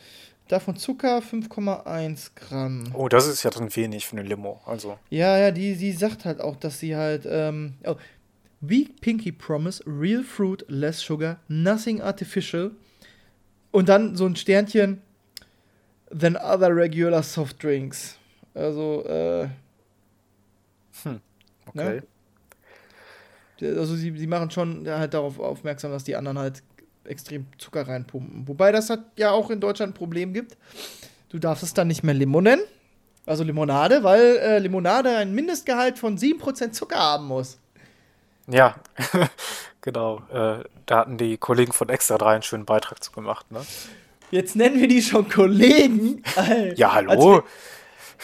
davon Zucker 5,1 Gramm. Oh, das ist ja dann wenig für eine Limo. Also, Ja, ja, die, die sagt halt auch, dass sie halt, ähm, oh, wie Pinky Promise, real fruit, less sugar, nothing artificial. Und dann so ein Sternchen, than other regular soft drinks. Also, äh, okay. also sie, sie machen schon halt darauf aufmerksam, dass die anderen halt extrem Zucker reinpumpen. Wobei das halt ja auch in Deutschland ein Problem gibt. Du darfst es dann nicht mehr Limo nennen. Also Limonade, weil äh, Limonade ein Mindestgehalt von 7% Zucker haben muss. Ja, genau. Äh, da hatten die Kollegen von Extra 3 einen schönen Beitrag zu gemacht, ne? Jetzt nennen wir die schon Kollegen. Ja, hallo. wir-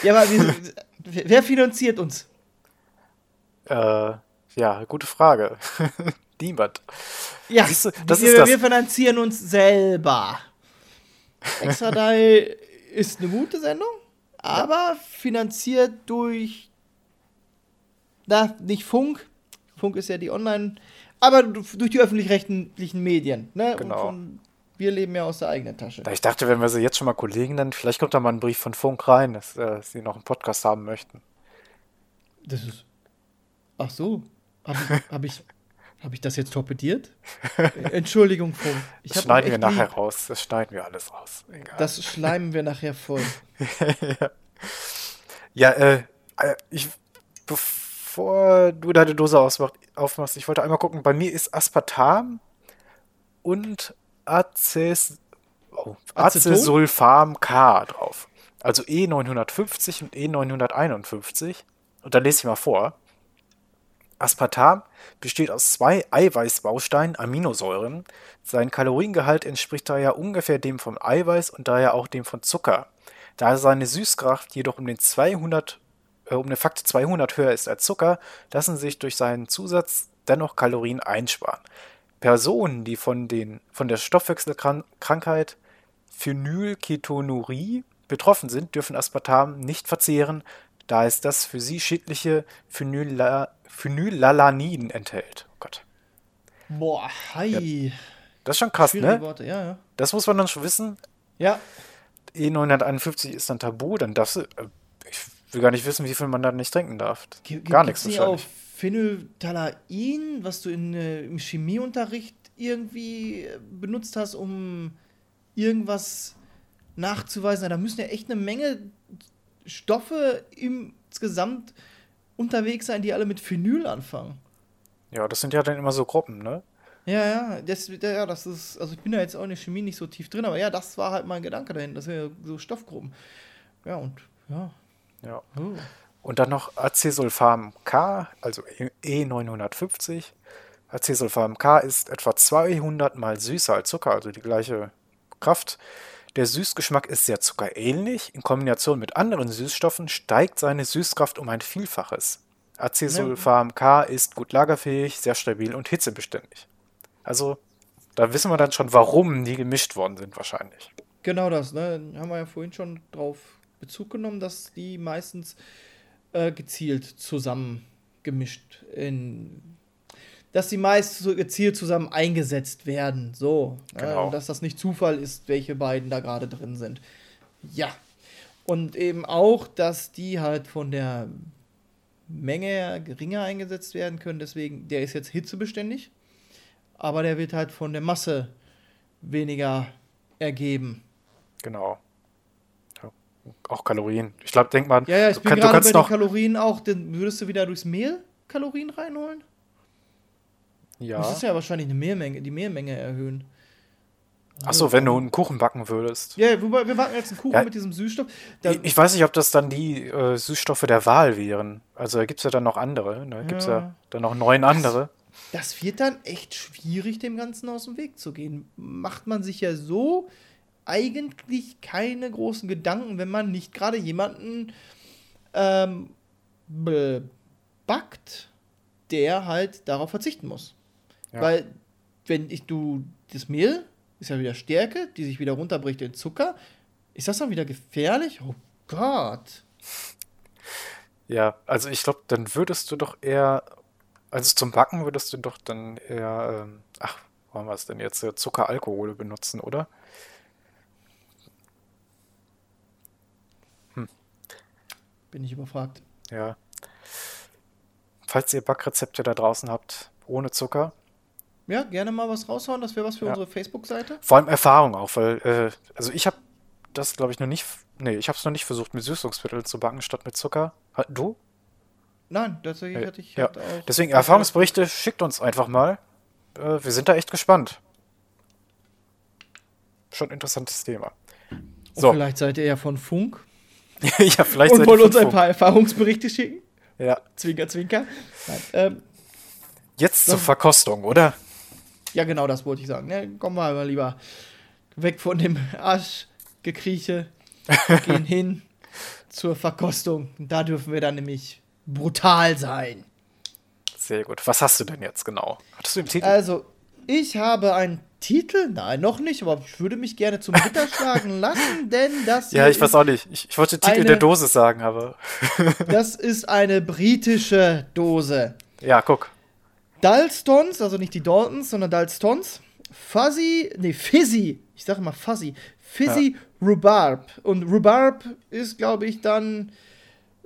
ja, aber wir, wer wer finanziert uns? Äh, ja, gute Frage. Niemand. Ja, du, das wir, ist das. wir finanzieren uns selber. Extra 3 ist eine gute Sendung, aber finanziert durch. Na, nicht Funk. Funk ist ja die Online. Aber durch die öffentlich-rechtlichen Medien. Ne? Und Genau. von, wir leben ja aus der eigenen Tasche. Ich dachte, wenn wir sie jetzt schon mal Kollegen nennen, vielleicht kommt da mal ein Brief von Funk rein, dass äh, sie noch einen Podcast haben möchten. Das ist. Ach so. Habe ich, hab ich, hab ich das jetzt torpediert? Entschuldigung, Funk. Ich Das schneiden wir nachher lieb. raus. Das schneiden wir alles raus. Egal. Das schleimen wir nachher voll. Ja, äh, äh, ich, bevor du deine Dose ausmacht, aufmachst, ich wollte einmal gucken, bei mir ist Aspartam und Aces, oh? Acesulfam K drauf. Also E950 und E951. Und dann lese ich mal vor. Aspartam besteht aus zwei Eiweißbausteinen, Aminosäuren. Sein Kaloriengehalt entspricht daher ungefähr dem von Eiweiß und daher auch dem von Zucker. Da seine Süßkraft jedoch um den 200, äh, um den Faktor 200 höher ist als Zucker, lassen sich durch seinen Zusatz dennoch Kalorien einsparen. Personen, die von, den, von der Stoffwechselkrankheit Phenylketonurie betroffen sind, dürfen Aspartam nicht verzehren, da es das für sie schädliche Phenyla Phenylalanin enthält. Oh Gott. Boah, hi. Das ist schon krass, Schwierige ne? Worte, ja, ja. Das muss man dann schon wissen. Ja, E951 ist dann tabu, dann darfst du. Äh, ich will gar nicht wissen, wie viel man da nicht trinken darf. G- Gar nichts wahrscheinlich. Phenyltalain, was du in, äh, im Chemieunterricht irgendwie äh, benutzt hast, um irgendwas nachzuweisen? Na, Da müssen ja echt eine Menge Stoffe insgesamt unterwegs sein, die alle mit Phenyl anfangen. Ja, das sind ja dann immer so Gruppen, ne? Ja, ja, das, ja, das ist, also ich bin da jetzt auch in der Chemie nicht so tief drin, aber ja, das war halt mein Gedanke dahin, das sind ja so Stoffgruppen. Ja, und, ja. Ja. Oh. Und dann noch Acesulfam K, also E- E950. Acesulfam K ist etwa 200 mal süßer als Zucker, also die gleiche Kraft. Der Süßgeschmack ist sehr zuckerähnlich. In Kombination mit anderen Süßstoffen steigt seine Süßkraft um ein Vielfaches. Acesulfam K ist gut lagerfähig, sehr stabil und hitzebeständig. Also, da wissen wir dann schon, warum die gemischt worden sind, wahrscheinlich. Genau das, ne? Haben wir ja vorhin schon drauf Bezug genommen, dass die meistens äh, gezielt zusammen gemischt in. Dass die meist so gezielt zusammen eingesetzt werden. So. ne? Genau. Und dass das nicht Zufall ist, welche beiden da gerade drin sind. Ja. Und eben auch, dass die halt von der Menge geringer eingesetzt werden können. Deswegen, der ist jetzt hitzebeständig. Aber der wird halt von der Masse weniger ergeben. Genau. Ja, auch Kalorien. Ich glaube, denk mal, Ja, ja, ich du, bin kann, du gerade kannst bei den noch. Kalorien auch. Dann würdest du wieder durchs Mehl Kalorien reinholen? Ja. Das ist ja wahrscheinlich eine Mehlmenge, die Mehlmenge erhöhen. Achso, wenn du einen Kuchen backen würdest. Ja, wobei wir backen jetzt einen Kuchen Ja. mit diesem Süßstoff. Ich, ich weiß nicht, ob das dann die äh, Süßstoffe der Wahl wären. Also da gibt es ja dann noch andere. Da gibt es ja. Ja. dann noch neun andere. das wird dann echt schwierig, dem Ganzen aus dem Weg zu gehen. Macht man sich ja so eigentlich keine großen Gedanken, wenn man nicht gerade jemanden ähm, backt, der halt darauf verzichten muss. Ja. Weil wenn ich du das Mehl ist ja wieder Stärke, die sich wieder runterbricht in Zucker. Ist das dann wieder gefährlich? Oh Gott. Ja, also ich glaube, dann würdest du doch eher, also zum Backen würdest du doch dann eher, ähm, ach, wollen wir es denn jetzt, äh, Zuckeralkohol benutzen, oder? Bin ich überfragt. Ja. Falls ihr Backrezepte da draußen habt, ohne Zucker, Ja, gerne mal was raushauen. Das wäre was für Ja. unsere Facebook-Seite. vor allem Erfahrung auch, weil, äh, also ich habe das, glaube ich, noch nicht, nee, ich habe es noch nicht versucht, mit Süßungsmitteln zu backen statt mit Zucker. Du? Nein, tatsächlich Äh, hatte ich ja. halt auch. Deswegen Erfahrungsberichte schickt uns einfach mal. Äh, wir sind da echt gespannt. Schon interessantes Thema. Und So, Vielleicht seid ihr ja von Funk ja, vielleicht und wollt ihr uns ein von paar Erfahrungsberichte schicken. Funk. Ja, Zwinker, zwinker. Nein, ähm, jetzt zur Verkostung, oder? Ja, genau das wollte ich sagen. Ne? Kommen wir mal lieber weg von dem Arschgekrieche. gehen hin zur Verkostung. Da dürfen wir dann nämlich brutal sein. Sehr gut. Was hast du denn jetzt genau? Hattest du den Titel? Also, ich habe einen Titel, nein, noch nicht, aber ich würde mich gerne zum Gitter schlagen lassen, denn das, ja, ich weiß auch nicht. Ich, ich wollte den Titel eine- der Dose sagen, aber. das ist eine britische Dose. Ja, guck. Dalstons, also nicht die Daltons, sondern Dalstons. Fuzzy, nee, Fizzy, ich sage mal Fuzzy. Fizzy Rhubarb. Und Rhubarb ist, glaube ich, dann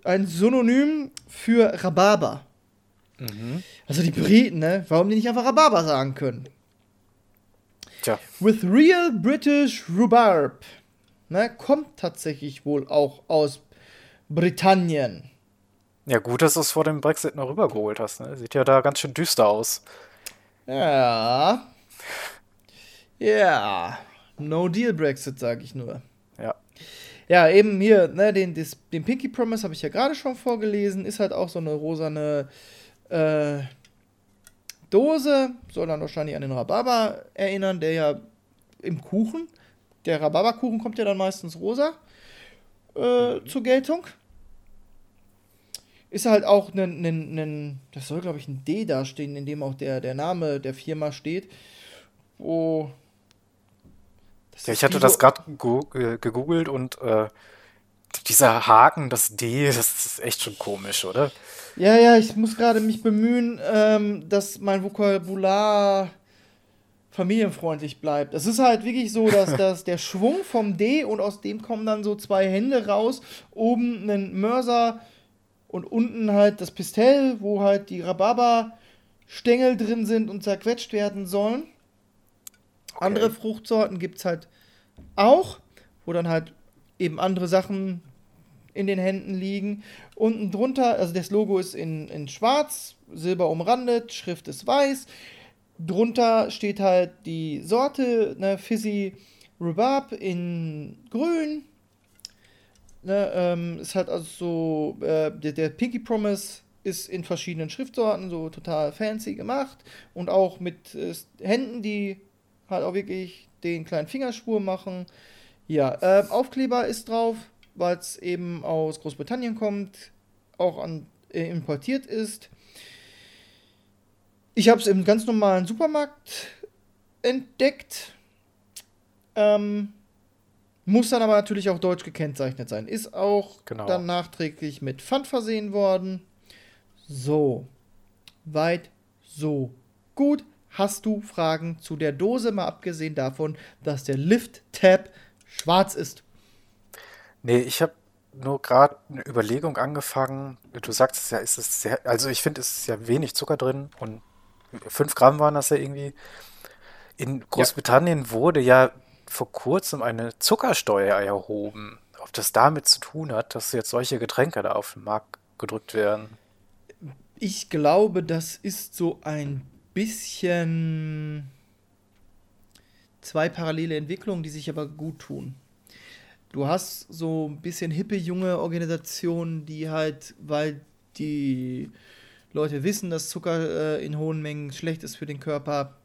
ein Synonym für Rhabarber. Also die Briten, ne? Warum die nicht einfach Rhabarber sagen können? Tja. With real British Rhubarb. Ne? Kommt tatsächlich wohl auch aus Britannien. Ja, gut, dass du es vor dem Brexit noch rübergeholt hast. Ne? Sieht ja da ganz schön düster aus. Ja. Ja. No Deal Brexit, sage ich nur. Ja. Ja, eben hier, ne, den, des, den Pinky Promise habe ich ja gerade schon vorgelesen. Ist halt auch so eine rosane äh, Dose. Soll dann wahrscheinlich an den Rhabarber erinnern, der ja im Kuchen, der Rhabarberkuchen kommt ja dann meistens rosa äh, zur Geltung. Ist halt auch ein, ein, ein das soll glaube ich ein D dastehen, in dem auch der, der Name der Firma steht. Wo. das Ja, ich hatte das gerade gegoogelt und äh, dieser Haken, das D, das ist echt schon komisch, oder? Ja, ja, ich muss gerade mich bemühen, ähm, dass mein Vokabular familienfreundlich bleibt. Es ist halt wirklich so, dass, dass der Schwung vom D und aus dem kommen dann so zwei Hände raus, oben ein Mörser und unten halt das Pistell, wo halt die Rhabarberstängel drin sind und zerquetscht werden sollen. Andere Fruchtsorten gibt es halt auch, wo dann halt eben andere Sachen in den Händen liegen. Unten drunter, also das Logo ist in, in schwarz, silber umrandet, Schrift ist weiß. Drunter steht halt die Sorte, ne, Fizzy Rhubarb in grün. Ne, ähm, ist halt also so, äh, der, der Pinky Promise ist in verschiedenen Schriftsorten so total fancy gemacht und auch mit äh, Händen, die halt auch wirklich den kleinen Fingerspur machen. Ja, äh, Aufkleber ist drauf, weil es eben aus Großbritannien kommt, auch an, äh, importiert ist. Ich habe es im ganz normalen Supermarkt entdeckt. Ähm, muss dann aber natürlich auch deutsch gekennzeichnet sein. Ist auch Genau. dann nachträglich mit Pfand versehen worden. So. Weit, so gut. Hast du Fragen zu der Dose, mal abgesehen davon, dass der Lift-Tab schwarz ist? Nee, ich habe nur gerade eine Überlegung angefangen. Du sagst es ja, ist es sehr, also ich finde, es ist ja wenig Zucker drin und 5 Gramm waren das ja irgendwie. In Großbritannien wurde ja vor kurzem eine Zuckersteuer erhoben. Ob das damit zu tun hat, dass jetzt solche Getränke da auf den Markt gedrückt werden? Ich glaube, das ist so ein bisschen zwei parallele Entwicklungen, die sich aber gut tun. Du hast so ein bisschen hippe junge Organisationen, die halt, weil die Leute wissen, dass Zucker äh, in hohen Mengen schlecht ist für den Körper,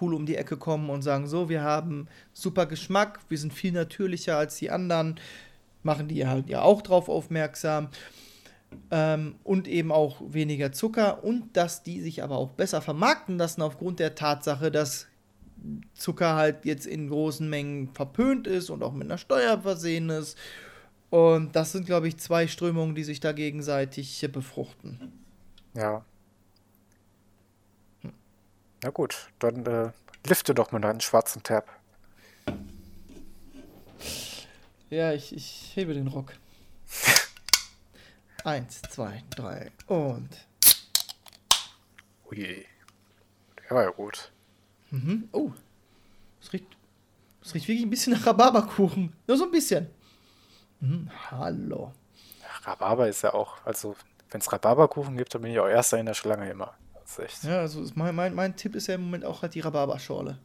cool um die Ecke kommen und sagen, so, wir haben super Geschmack, wir sind viel natürlicher als die anderen, machen die halt ja auch drauf aufmerksam. ähm, und eben auch weniger Zucker und dass die sich aber auch besser vermarkten lassen aufgrund der Tatsache, dass Zucker halt jetzt in großen Mengen verpönt ist und auch mit einer Steuer versehen ist. Und das sind, glaube ich, zwei Strömungen, die sich da gegenseitig befruchten. Ja. Na gut, dann äh, lifte doch mal deinen schwarzen Tab. Ja, ich, ich hebe den Rock. Eins, zwei, drei und. Ui. Der war ja gut. Mhm. Oh. Es riecht, es riecht wirklich ein bisschen nach Rhabarberkuchen. Nur so ein bisschen. Mhm. Hallo. Rhabarber ist ja auch, also wenn es Rhabarberkuchen gibt, dann bin ich auch erster in der Schlange immer. Das ist echt. Ja, also mein, mein, mein Tipp ist ja im Moment auch halt die Rhabarberschorle.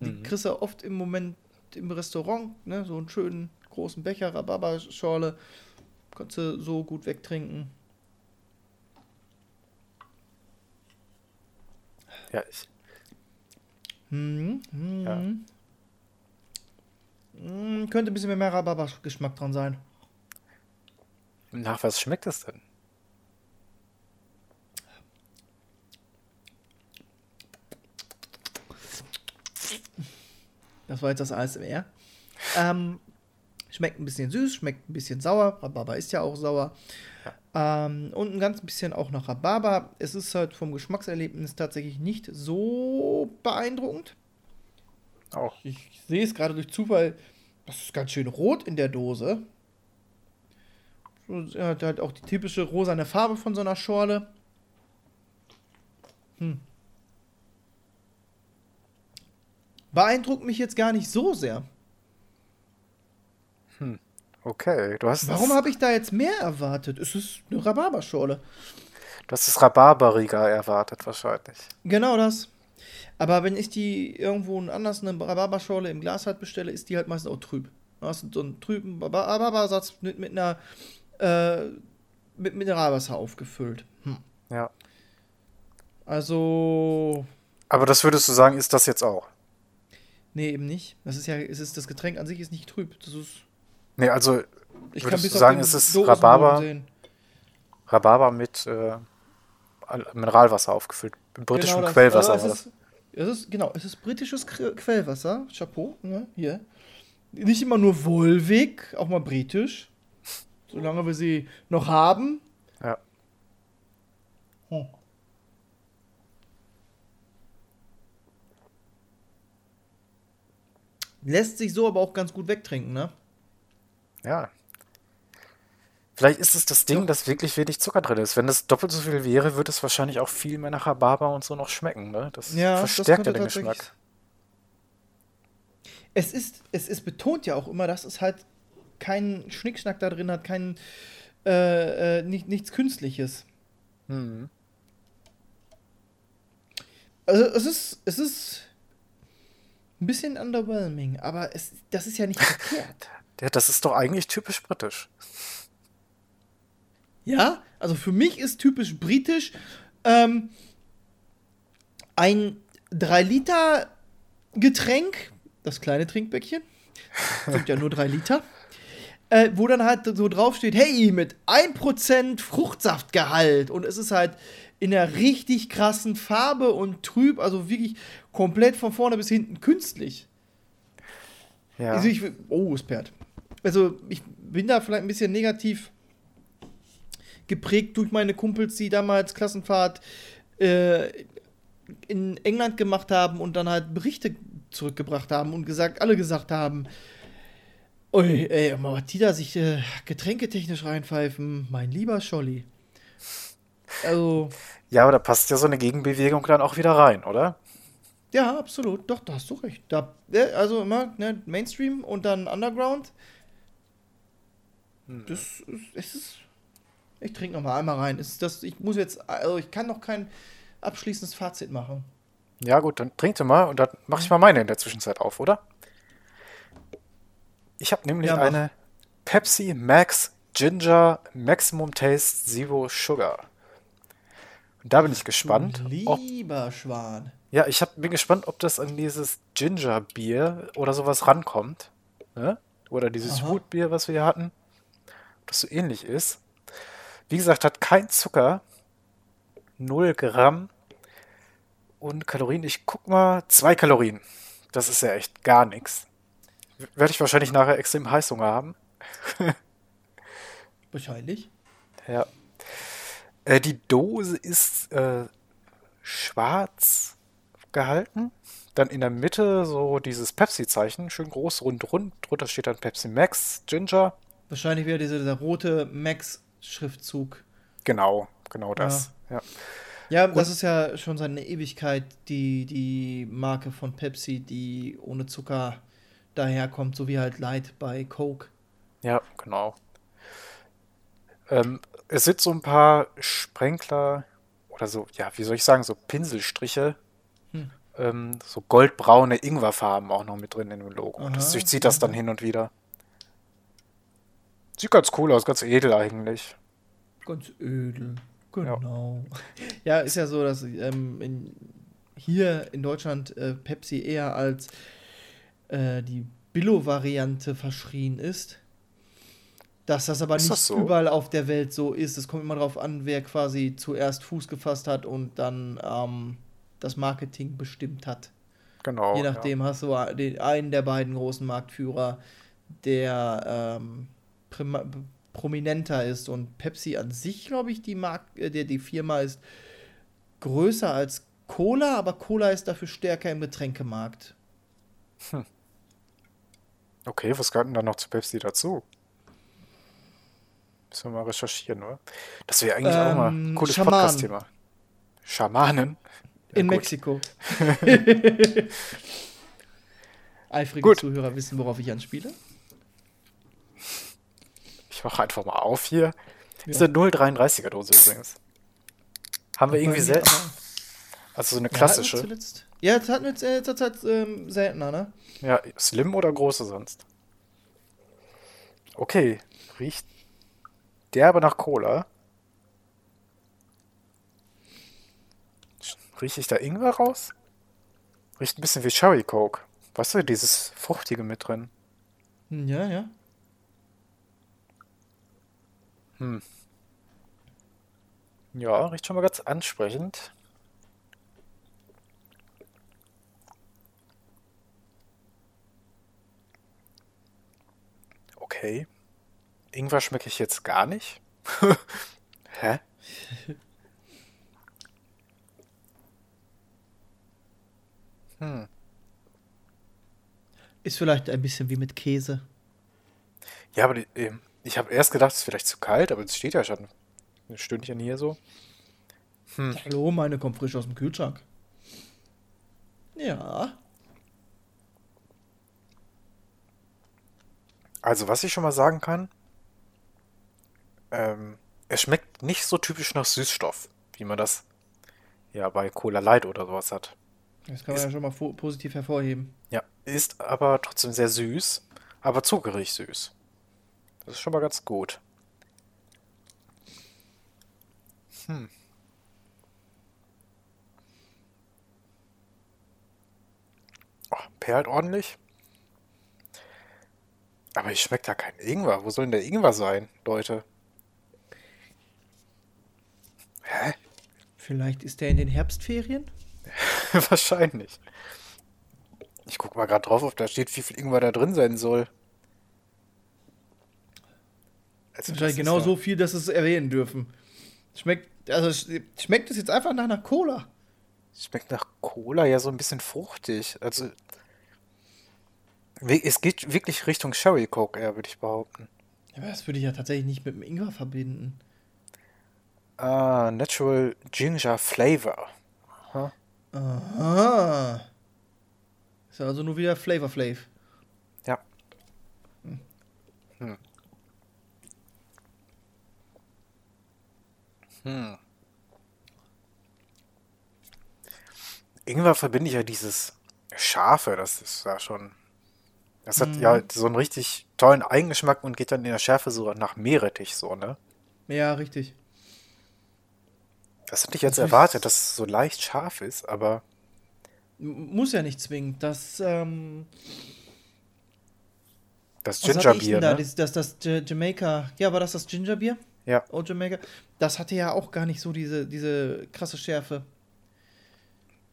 Die Mhm. kriegst du oft im Moment im Restaurant, ne? So einen schönen großen Becher Rhabarberschorle. Kannst du so gut wegtrinken. Ja, ich. Mhm. Ja. Mhm, Könnte ein bisschen mehr Rhabarber-Geschmack dran sein. nach was schmeckt es denn? Das war jetzt das ASMR. Ähm, schmeckt ein bisschen süß, schmeckt ein bisschen sauer. Rhabarber ist ja auch sauer. Ähm, und ein ganz bisschen auch nach Rhabarber. Es ist halt vom Geschmackserlebnis tatsächlich nicht so beeindruckend. Auch. Ich sehe es gerade durch Zufall. Das ist ganz schön rot in der Dose. So, er hat halt auch die typische rosane Farbe von so einer Schorle. Hm. Beeindruckt mich jetzt gar nicht so sehr. Okay, du hast Warum habe ich da jetzt mehr erwartet? Es ist eine Rhabarberschorle. du hast das Rhabarberiger erwartet wahrscheinlich. Genau das. Aber wenn ich die irgendwo anders eine Rhabarberschorle im Glas halt bestelle, ist die halt meistens auch trüb. Du hast so einen trüben Rhabarbersatz mit, mit einer äh, mit Mineralwasser aufgefüllt. Hm. Ja. Also, Aber das würdest du sagen, ist das jetzt auch? Nee, eben nicht. Das ist ja, es ist, das Getränk an sich ist nicht trüb. Das ist, Nee, also ich auf sagen, es ist Rhabarber? Rhabarber mit äh, Al- Mineralwasser aufgefüllt. Mit britischem Genau das. Quellwasser Also es ist, es ist, genau, es ist britisches Que- Quellwasser. Chapeau, ne? Hier. Nicht immer nur Wolwig, auch mal britisch. Solange wir sie noch haben. Ja. Hm. Lässt sich so aber auch ganz gut wegtrinken, ne? Ja. Vielleicht ist es das Ding, dass wirklich wenig Zucker drin ist. Wenn es doppelt so viel wäre, würde es wahrscheinlich auch viel mehr nach Rhabarber und so noch schmecken. Ne? Das Ja, das verstärkt ja den Geschmack. Es ist, es ist betont ja auch immer, dass es halt keinen Schnickschnack da drin hat, kein, äh, äh, nicht, nichts Künstliches. Mhm. Also es ist, es ist ein bisschen underwhelming, aber es, das ist ja nicht verkehrt. Ja, das ist doch eigentlich typisch britisch. Ja, also für mich ist typisch britisch ähm, ein 3 Liter Getränk, das kleine Trinkbäckchen, sind ja nur 3 Liter, äh, wo dann halt so draufsteht, hey, mit 1% Fruchtsaftgehalt und es ist halt in einer richtig krassen Farbe und trüb, also wirklich komplett von vorne bis hinten künstlich. Ja. Also ich, oh, es perrt. Also ich bin da vielleicht ein bisschen negativ geprägt durch meine Kumpels, die damals Klassenfahrt äh, in England gemacht haben und dann halt Berichte zurückgebracht haben und gesagt, alle gesagt haben, ui, ey, was die da sich äh, getränketechnisch reinpfeifen, mein lieber Scholli. Also, ja, aber da passt ja so eine Gegenbewegung dann auch wieder rein, oder? Ja, absolut, doch, da hast du recht. Da, äh, also immer, ne, Mainstream und dann Underground. Das ist, es ist. Ich trinke noch mal einmal rein. Ist das, ich muss jetzt, also ich kann noch kein abschließendes Fazit machen. Ja, gut, dann trink du mal und dann mach ich mal meine in der Zwischenzeit auf, oder? Ich habe nämlich Ja, eine Pepsi Max Ginger Maximum Taste Zero Sugar. Und da bin ich gespannt, Lieber Schwan. Ja, ich hab, bin gespannt, ob das an dieses Ginger-Bier oder sowas rankommt. Ne? Oder dieses Aha. Wutbier, was wir hier hatten. Ob das so ähnlich ist. Wie gesagt, hat kein Zucker. 0 Gramm. Und Kalorien, ich guck mal, 2 Kalorien. Das ist ja echt gar nichts. Werde ich wahrscheinlich nachher extrem Heißhunger haben. Wahrscheinlich. Ja. Äh, die Dose ist äh, schwarz gehalten. Dann in der Mitte so dieses Pepsi-Zeichen, schön groß, rund, rund. Drunter steht dann Pepsi Max, Ginger. Wahrscheinlich wäre dieser, dieser rote Max-Schriftzug. Genau, genau das. Ja. Ja, das ist ja schon seit einer Ewigkeit die, die Marke von Pepsi, die ohne Zucker daherkommt, so wie halt Light bei Coke. Ja, genau. Ähm, es sind so ein paar Sprenkler oder so, ja, wie soll ich sagen, so Pinselstriche. Hm. Ähm, so goldbraune Ingwerfarben auch noch mit drin in dem Logo. Aha, das durchzieht das dann hin und wieder. Sieht ganz cool aus, ganz edel eigentlich. Ganz ödel. Genau. Ja, ist ja so, dass ähm, in, hier in Deutschland äh, Pepsi eher als äh, die Billo-Variante verschrien ist. Dass das aber Ist nicht das so? überall auf der Welt so ist. Es kommt immer darauf an, wer quasi zuerst Fuß gefasst hat und dann ähm, das Marketing bestimmt hat. Genau. Je ja. nachdem hast du den, einen der beiden großen Marktführer, der ähm, prominenter ist. Und Pepsi an sich, glaube ich, die, Mark äh, die, die Firma ist größer als Cola, aber Cola ist dafür stärker im Getränkemarkt. Okay, was gehört denn da noch zu Pepsi dazu? Müssen wir mal recherchieren, oder? Das wäre eigentlich auch mal ein Ähm, cooles. Podcast-Thema. Schamanen? Ja, in gut. Mexiko. Eifrige Gut. Zuhörer wissen, worauf ich anspiele. Ich mache einfach mal auf hier. Ja. Ist eine 0,33er Dose übrigens. Haben wir irgendwie selten. Ja, Also so eine klassische. zuletzt- Ja, das hatten wir jetzt äh, zurzeit ähm, seltener, ne? Ja, slim oder große sonst? Okay, riecht derbe nach Cola. Rieche ich da Ingwer raus? Riecht ein bisschen wie Sherry Coke. Weißt du, dieses Fruchtige mit drin. Hm, Ja, ja. Ja, riecht schon mal ganz ansprechend. Okay. Ingwer schmecke ich jetzt gar nicht. Hä? Ist vielleicht ein bisschen wie mit Käse. Ja, aber die, ähm, ich habe erst gedacht, es ist vielleicht zu kalt, aber es steht ja schon ein Stündchen hier so. Hallo, meine kommt frisch aus dem Kühlschrank. Ja. Also, was ich schon mal sagen kann, ähm, es schmeckt nicht so typisch nach Süßstoff, wie man das ja bei Cola Light oder sowas hat. Das kann man ja schon mal positiv hervorheben. Ja, ist aber trotzdem sehr süß, aber zuckerig süß. Das ist schon mal ganz gut. Hm. Oh, perlt ordentlich. Aber ich schmeckt da kein Ingwer. Wo soll denn der Ingwer sein, Leute? Hä? Vielleicht ist der in den Herbstferien? Wahrscheinlich. Ich guck mal gerade drauf, ob da steht, wie viel Ingwer da drin sein soll. Also Wahrscheinlich genau ja- so viel, dass es erwähnen dürfen. Schmeckt, also sch- schmeckt es jetzt einfach nach einer Cola? Schmeckt nach Cola ja so ein bisschen fruchtig. Also es geht wirklich Richtung Sherry Coke eher, würde ich behaupten. Aber das würde ich ja tatsächlich nicht mit dem Ingwer verbinden. Ah, Natural Ginger Flavor. Aha. Ist also nur wieder Flavor Flav. Ja. Hm. Hm. Ingwer verbinde ich ja dieses Scharfe, das ist ja schon. Das hat ja so einen richtig tollen Eigengeschmack und geht dann in der Schärfe so nach Meerrettich so, ne? Ja, richtig. Das hätte ich jetzt erwartet, dass es so leicht scharf ist, aber muss ja nicht zwingend. Das, ähm, das Gingerbier, da? ne? Das, das, das Jamaica. Ja, war das das Gingerbier? Ja. Old Jamaica. Das hatte ja auch gar nicht so diese, diese krasse Schärfe,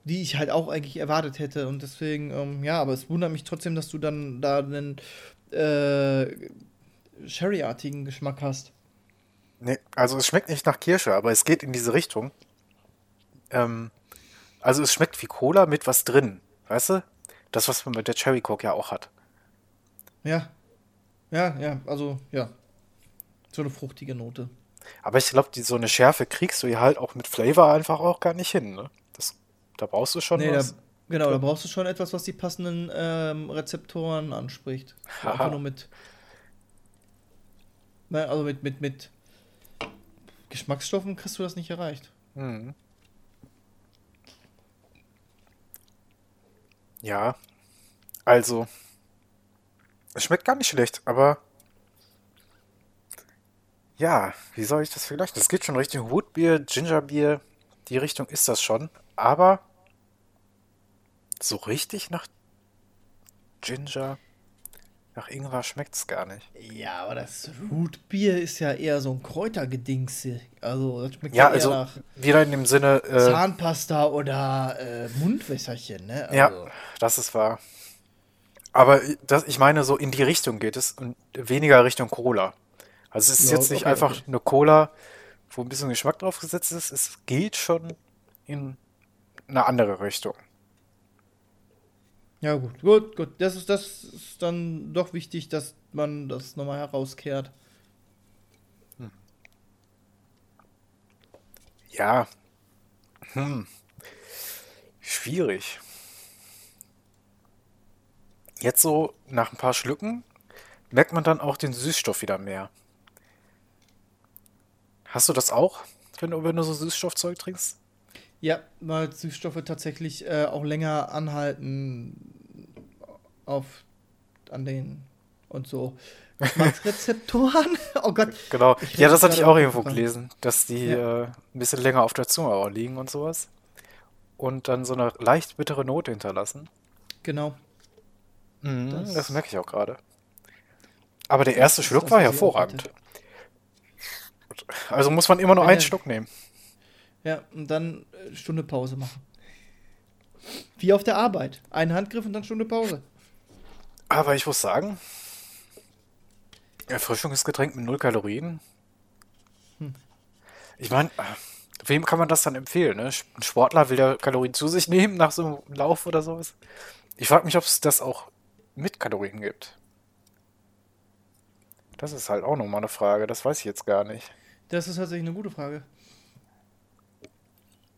die ich halt auch eigentlich erwartet hätte. Und deswegen, ähm, ja, aber es wundert mich trotzdem, dass du dann da einen äh, Sherry-artigen Geschmack hast. Nee, also es schmeckt nicht nach Kirsche, aber es geht in diese Richtung. Ähm, also es schmeckt wie Cola mit was drin, weißt du? Das, was man mit der Cherry Coke ja auch hat. Ja. Ja, ja, also, ja. So eine fruchtige Note. Aber ich glaube, so eine Schärfe kriegst du ja halt auch mit Flavor einfach auch gar nicht hin, ne? Das, da brauchst du schon Nee, da, was. genau, da brauchst du schon etwas, was die passenden ähm, Rezeptoren anspricht. Haha. Einfach nur mit. Na, Also mit, mit, mit Geschmacksstoffen kriegst du das nicht erreicht. Mhm. Ja, also, es schmeckt gar nicht schlecht, aber ja, wie soll ich das vergleichen? Das geht schon Richtung Woodbier, Gingerbier, die Richtung ist das schon, aber so richtig nach Ginger, nach Ingwer schmeckt's gar nicht. Ja, aber das Rootbier ist ja eher so ein Kräutergedingse. Also, das schmeckt Ja, ja, eher also nach wieder in dem Sinne, äh, Zahnpasta oder äh, Mundwässerchen, ne? Ja, Also, das ist wahr. Aber das, ich meine, so in die Richtung geht es und weniger Richtung Cola. Also es ist Ja, jetzt nicht okay, einfach okay. eine Cola, wo ein bisschen Geschmack drauf gesetzt ist. Es geht schon in eine andere Richtung. Ja, gut, gut, gut. Das ist, das ist dann doch wichtig, dass man das nochmal herauskehrt. Ja. Hm. Schwierig. Jetzt so nach ein paar Schlücken merkt man dann auch den Süßstoff wieder mehr. Hast du das auch, wenn du, wenn du so Süßstoffzeug trinkst? Ja, weil Süßstoffe tatsächlich äh, auch länger anhalten auf an den und so Geschmacksrezeptoren. oh Gott. Genau. Ja, das hatte ich auch irgendwo Fall. gelesen, dass die Ja. äh, ein bisschen länger auf der Zunge auch liegen und sowas. Und dann so eine leicht bittere Note hinterlassen. Genau. Mhm, das, Das- merke ich auch gerade. Aber der erste Schluck war hervorragend. Also muss man immer nur einen Schluck nehmen. Ja, und dann äh, Stunde Pause machen. Wie auf der Arbeit. Ein Handgriff und dann Stunde Pause. Aber ich muss sagen, Erfrischungsgetränk mit null Kalorien. Hm. Ich meine, wem kann man das dann empfehlen? Ne? Ein Sportler will ja Kalorien zu sich nehmen nach so einem Lauf oder sowas. Ich frage mich, ob es das auch mit Kalorien gibt. Das ist halt auch nochmal eine Frage, das weiß ich jetzt gar nicht. Das ist tatsächlich eine gute Frage.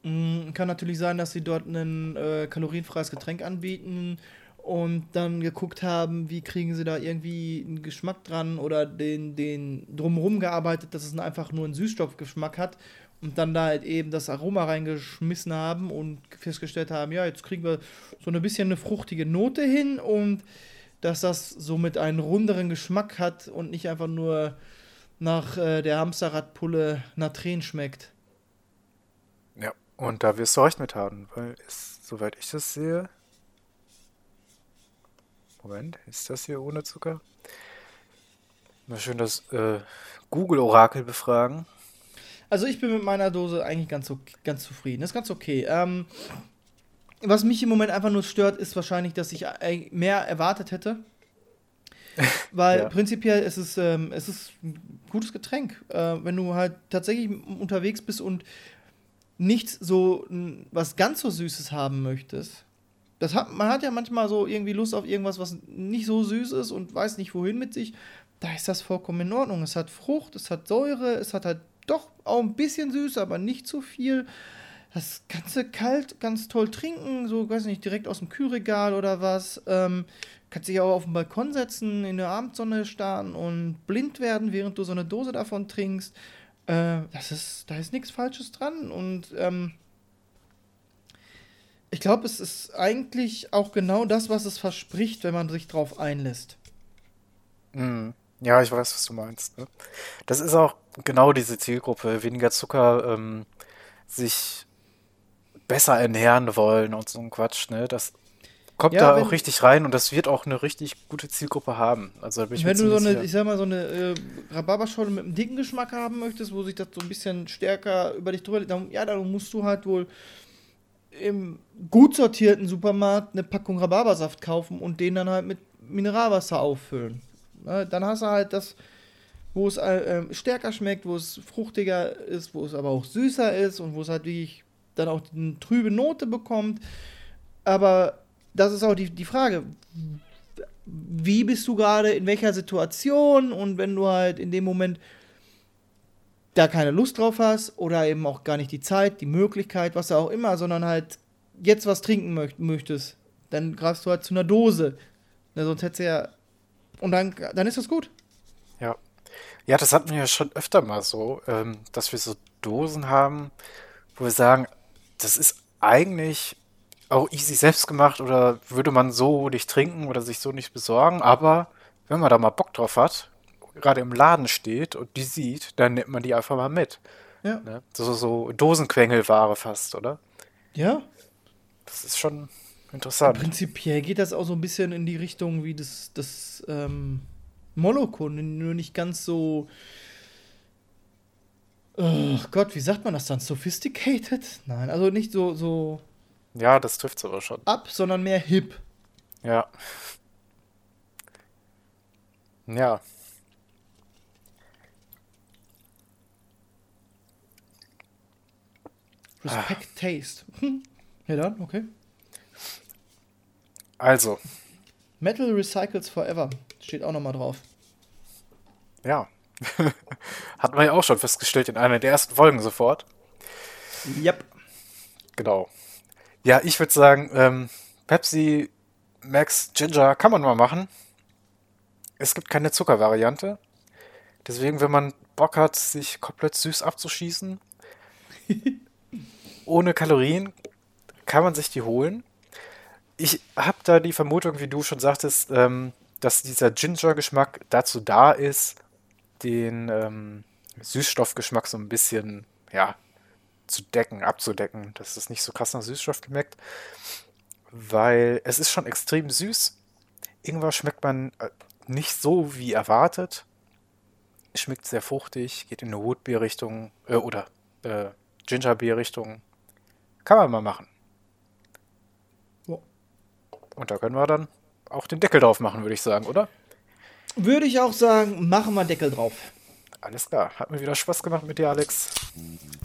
Mm, Kann natürlich sein, dass sie dort ein äh, kalorienfreies Getränk anbieten und dann geguckt haben, wie kriegen sie da irgendwie einen Geschmack dran oder den, den drumherum gearbeitet, dass es einfach nur einen Süßstoffgeschmack hat und dann da halt eben das Aroma reingeschmissen haben und festgestellt haben, ja, jetzt kriegen wir so ein bisschen eine fruchtige Note hin und dass das somit einen runderen Geschmack hat und nicht einfach nur nach äh, der Hamsterradpulle nach Tränen schmeckt. Und da wirst du recht mit haben, weil es, soweit ich das sehe. Moment, ist das hier ohne Zucker? Mal schön das äh, Google-Orakel befragen. Also ich bin mit meiner Dose eigentlich ganz, ganz zufrieden. ist ganz okay. Ähm, was mich im Moment einfach nur stört, ist wahrscheinlich, dass ich eig- mehr erwartet hätte. Weil Ja. prinzipiell ist es, ähm, es ist ein gutes Getränk. Äh, wenn du halt tatsächlich unterwegs bist und nicht so was ganz so Süßes haben möchtest. Das hat, man hat ja manchmal so irgendwie Lust auf irgendwas, was nicht so süß ist und weiß nicht wohin mit sich. Da ist das vollkommen in Ordnung. Es hat Frucht, es hat Säure, es hat halt doch auch ein bisschen süß, aber nicht zu viel. Das Ganze kalt, ganz toll trinken, so, weiß nicht, direkt aus dem Kühlregal oder was. Ähm, kannst dich auch auf den Balkon setzen, in der Abendsonne starren und blind werden, während du so eine Dose davon trinkst. Äh, das ist, da ist nichts Falsches dran und ähm, ich glaube, es ist eigentlich auch genau das, was es verspricht, wenn man sich drauf einlässt. Mhm. Ja, ich weiß, was du meinst. Ne? Das ist auch genau diese Zielgruppe, weniger Zucker, ähm, sich besser ernähren wollen und so ein Quatsch, ne? Das, kommt Ja, da auch richtig rein und das wird auch eine richtig gute Zielgruppe haben. Also Wenn du so eine, ich sag mal, so eine äh, Rhabarberscholle mit einem dicken Geschmack haben möchtest, wo sich das so ein bisschen stärker über dich drüber legt, dann, ja, dann musst du halt wohl im gut sortierten Supermarkt eine Packung Rhabarbersaft kaufen und den dann halt mit Mineralwasser auffüllen. Ne, dann hast du halt das, wo es äh, äh, stärker schmeckt, wo es fruchtiger ist, wo es aber auch süßer ist und wo es halt wirklich dann auch eine trübe Note bekommt. Aber das ist auch die, die Frage, wie bist du gerade in welcher Situation und wenn du halt in dem Moment da keine Lust drauf hast oder eben auch gar nicht die Zeit, die Möglichkeit, was auch immer, sondern halt jetzt was trinken möcht möchtest, dann greifst du halt zu einer Dose. Na, sonst hättest du ja. Und dann, dann ist das gut. Ja. Ja, das hatten wir ja schon öfter mal so, ähm, dass wir so Dosen haben, wo wir sagen, das ist eigentlich auch easy selbst gemacht oder würde man so nicht trinken oder sich so nicht besorgen, aber wenn man da mal Bock drauf hat, gerade im Laden steht und die sieht, dann nimmt man die einfach mal mit. Ja. Ne? So, so Dosenquengelware fast, oder? Ja. Das ist schon interessant. Prinzipiell geht das auch so ein bisschen in die Richtung wie das, das ähm, Molokon, nur nicht ganz so. Oh Gott, wie sagt man das dann? Sophisticated? Nein, also nicht so, so Ja, das trifft es aber schon. ab, sondern mehr hip. Ja. Ja. Respect Taste. Hm. Ja, dann, okay. Also, Metal Recycles Forever. Steht auch nochmal drauf. ja. Hatten wir ja auch schon festgestellt in einer der ersten Folgen sofort. Yep. Genau. Ja, ich würde sagen, ähm, Pepsi Max Ginger kann man mal machen. Es gibt keine Zuckervariante. Deswegen, wenn man Bock hat, sich komplett süß abzuschießen, ohne Kalorien, kann man sich die holen. Ich habe da die Vermutung, wie du schon sagtest, ähm, dass dieser Ginger-Geschmack dazu da ist, den ähm, Süßstoffgeschmack so ein bisschen, ja, zu decken, abzudecken, dass es nicht so krass nach Süßstoff schmeckt, weil es ist schon extrem süß. Ingwer schmeckt man äh, nicht so wie erwartet. Schmeckt sehr fruchtig, geht in eine Rotbeer-Richtung äh, oder äh, Gingerbeer-Richtung. Kann man mal machen. Ja. Und da können wir dann auch den Deckel drauf machen, würde ich sagen, oder? Würde ich auch sagen, machen wir Deckel drauf. Alles klar. Hat mir wieder Spaß gemacht mit dir, Alex.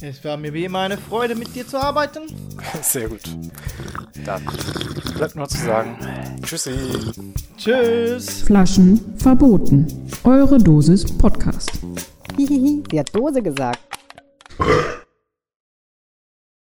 Es war mir wie immer eine Freude, mit dir zu arbeiten. Sehr gut. Dann bleibt nur zu sagen, tschüssi. Tschüss. Flaschen verboten. Eure Dosis Podcast. Hihihi, sie hat Dose gesagt.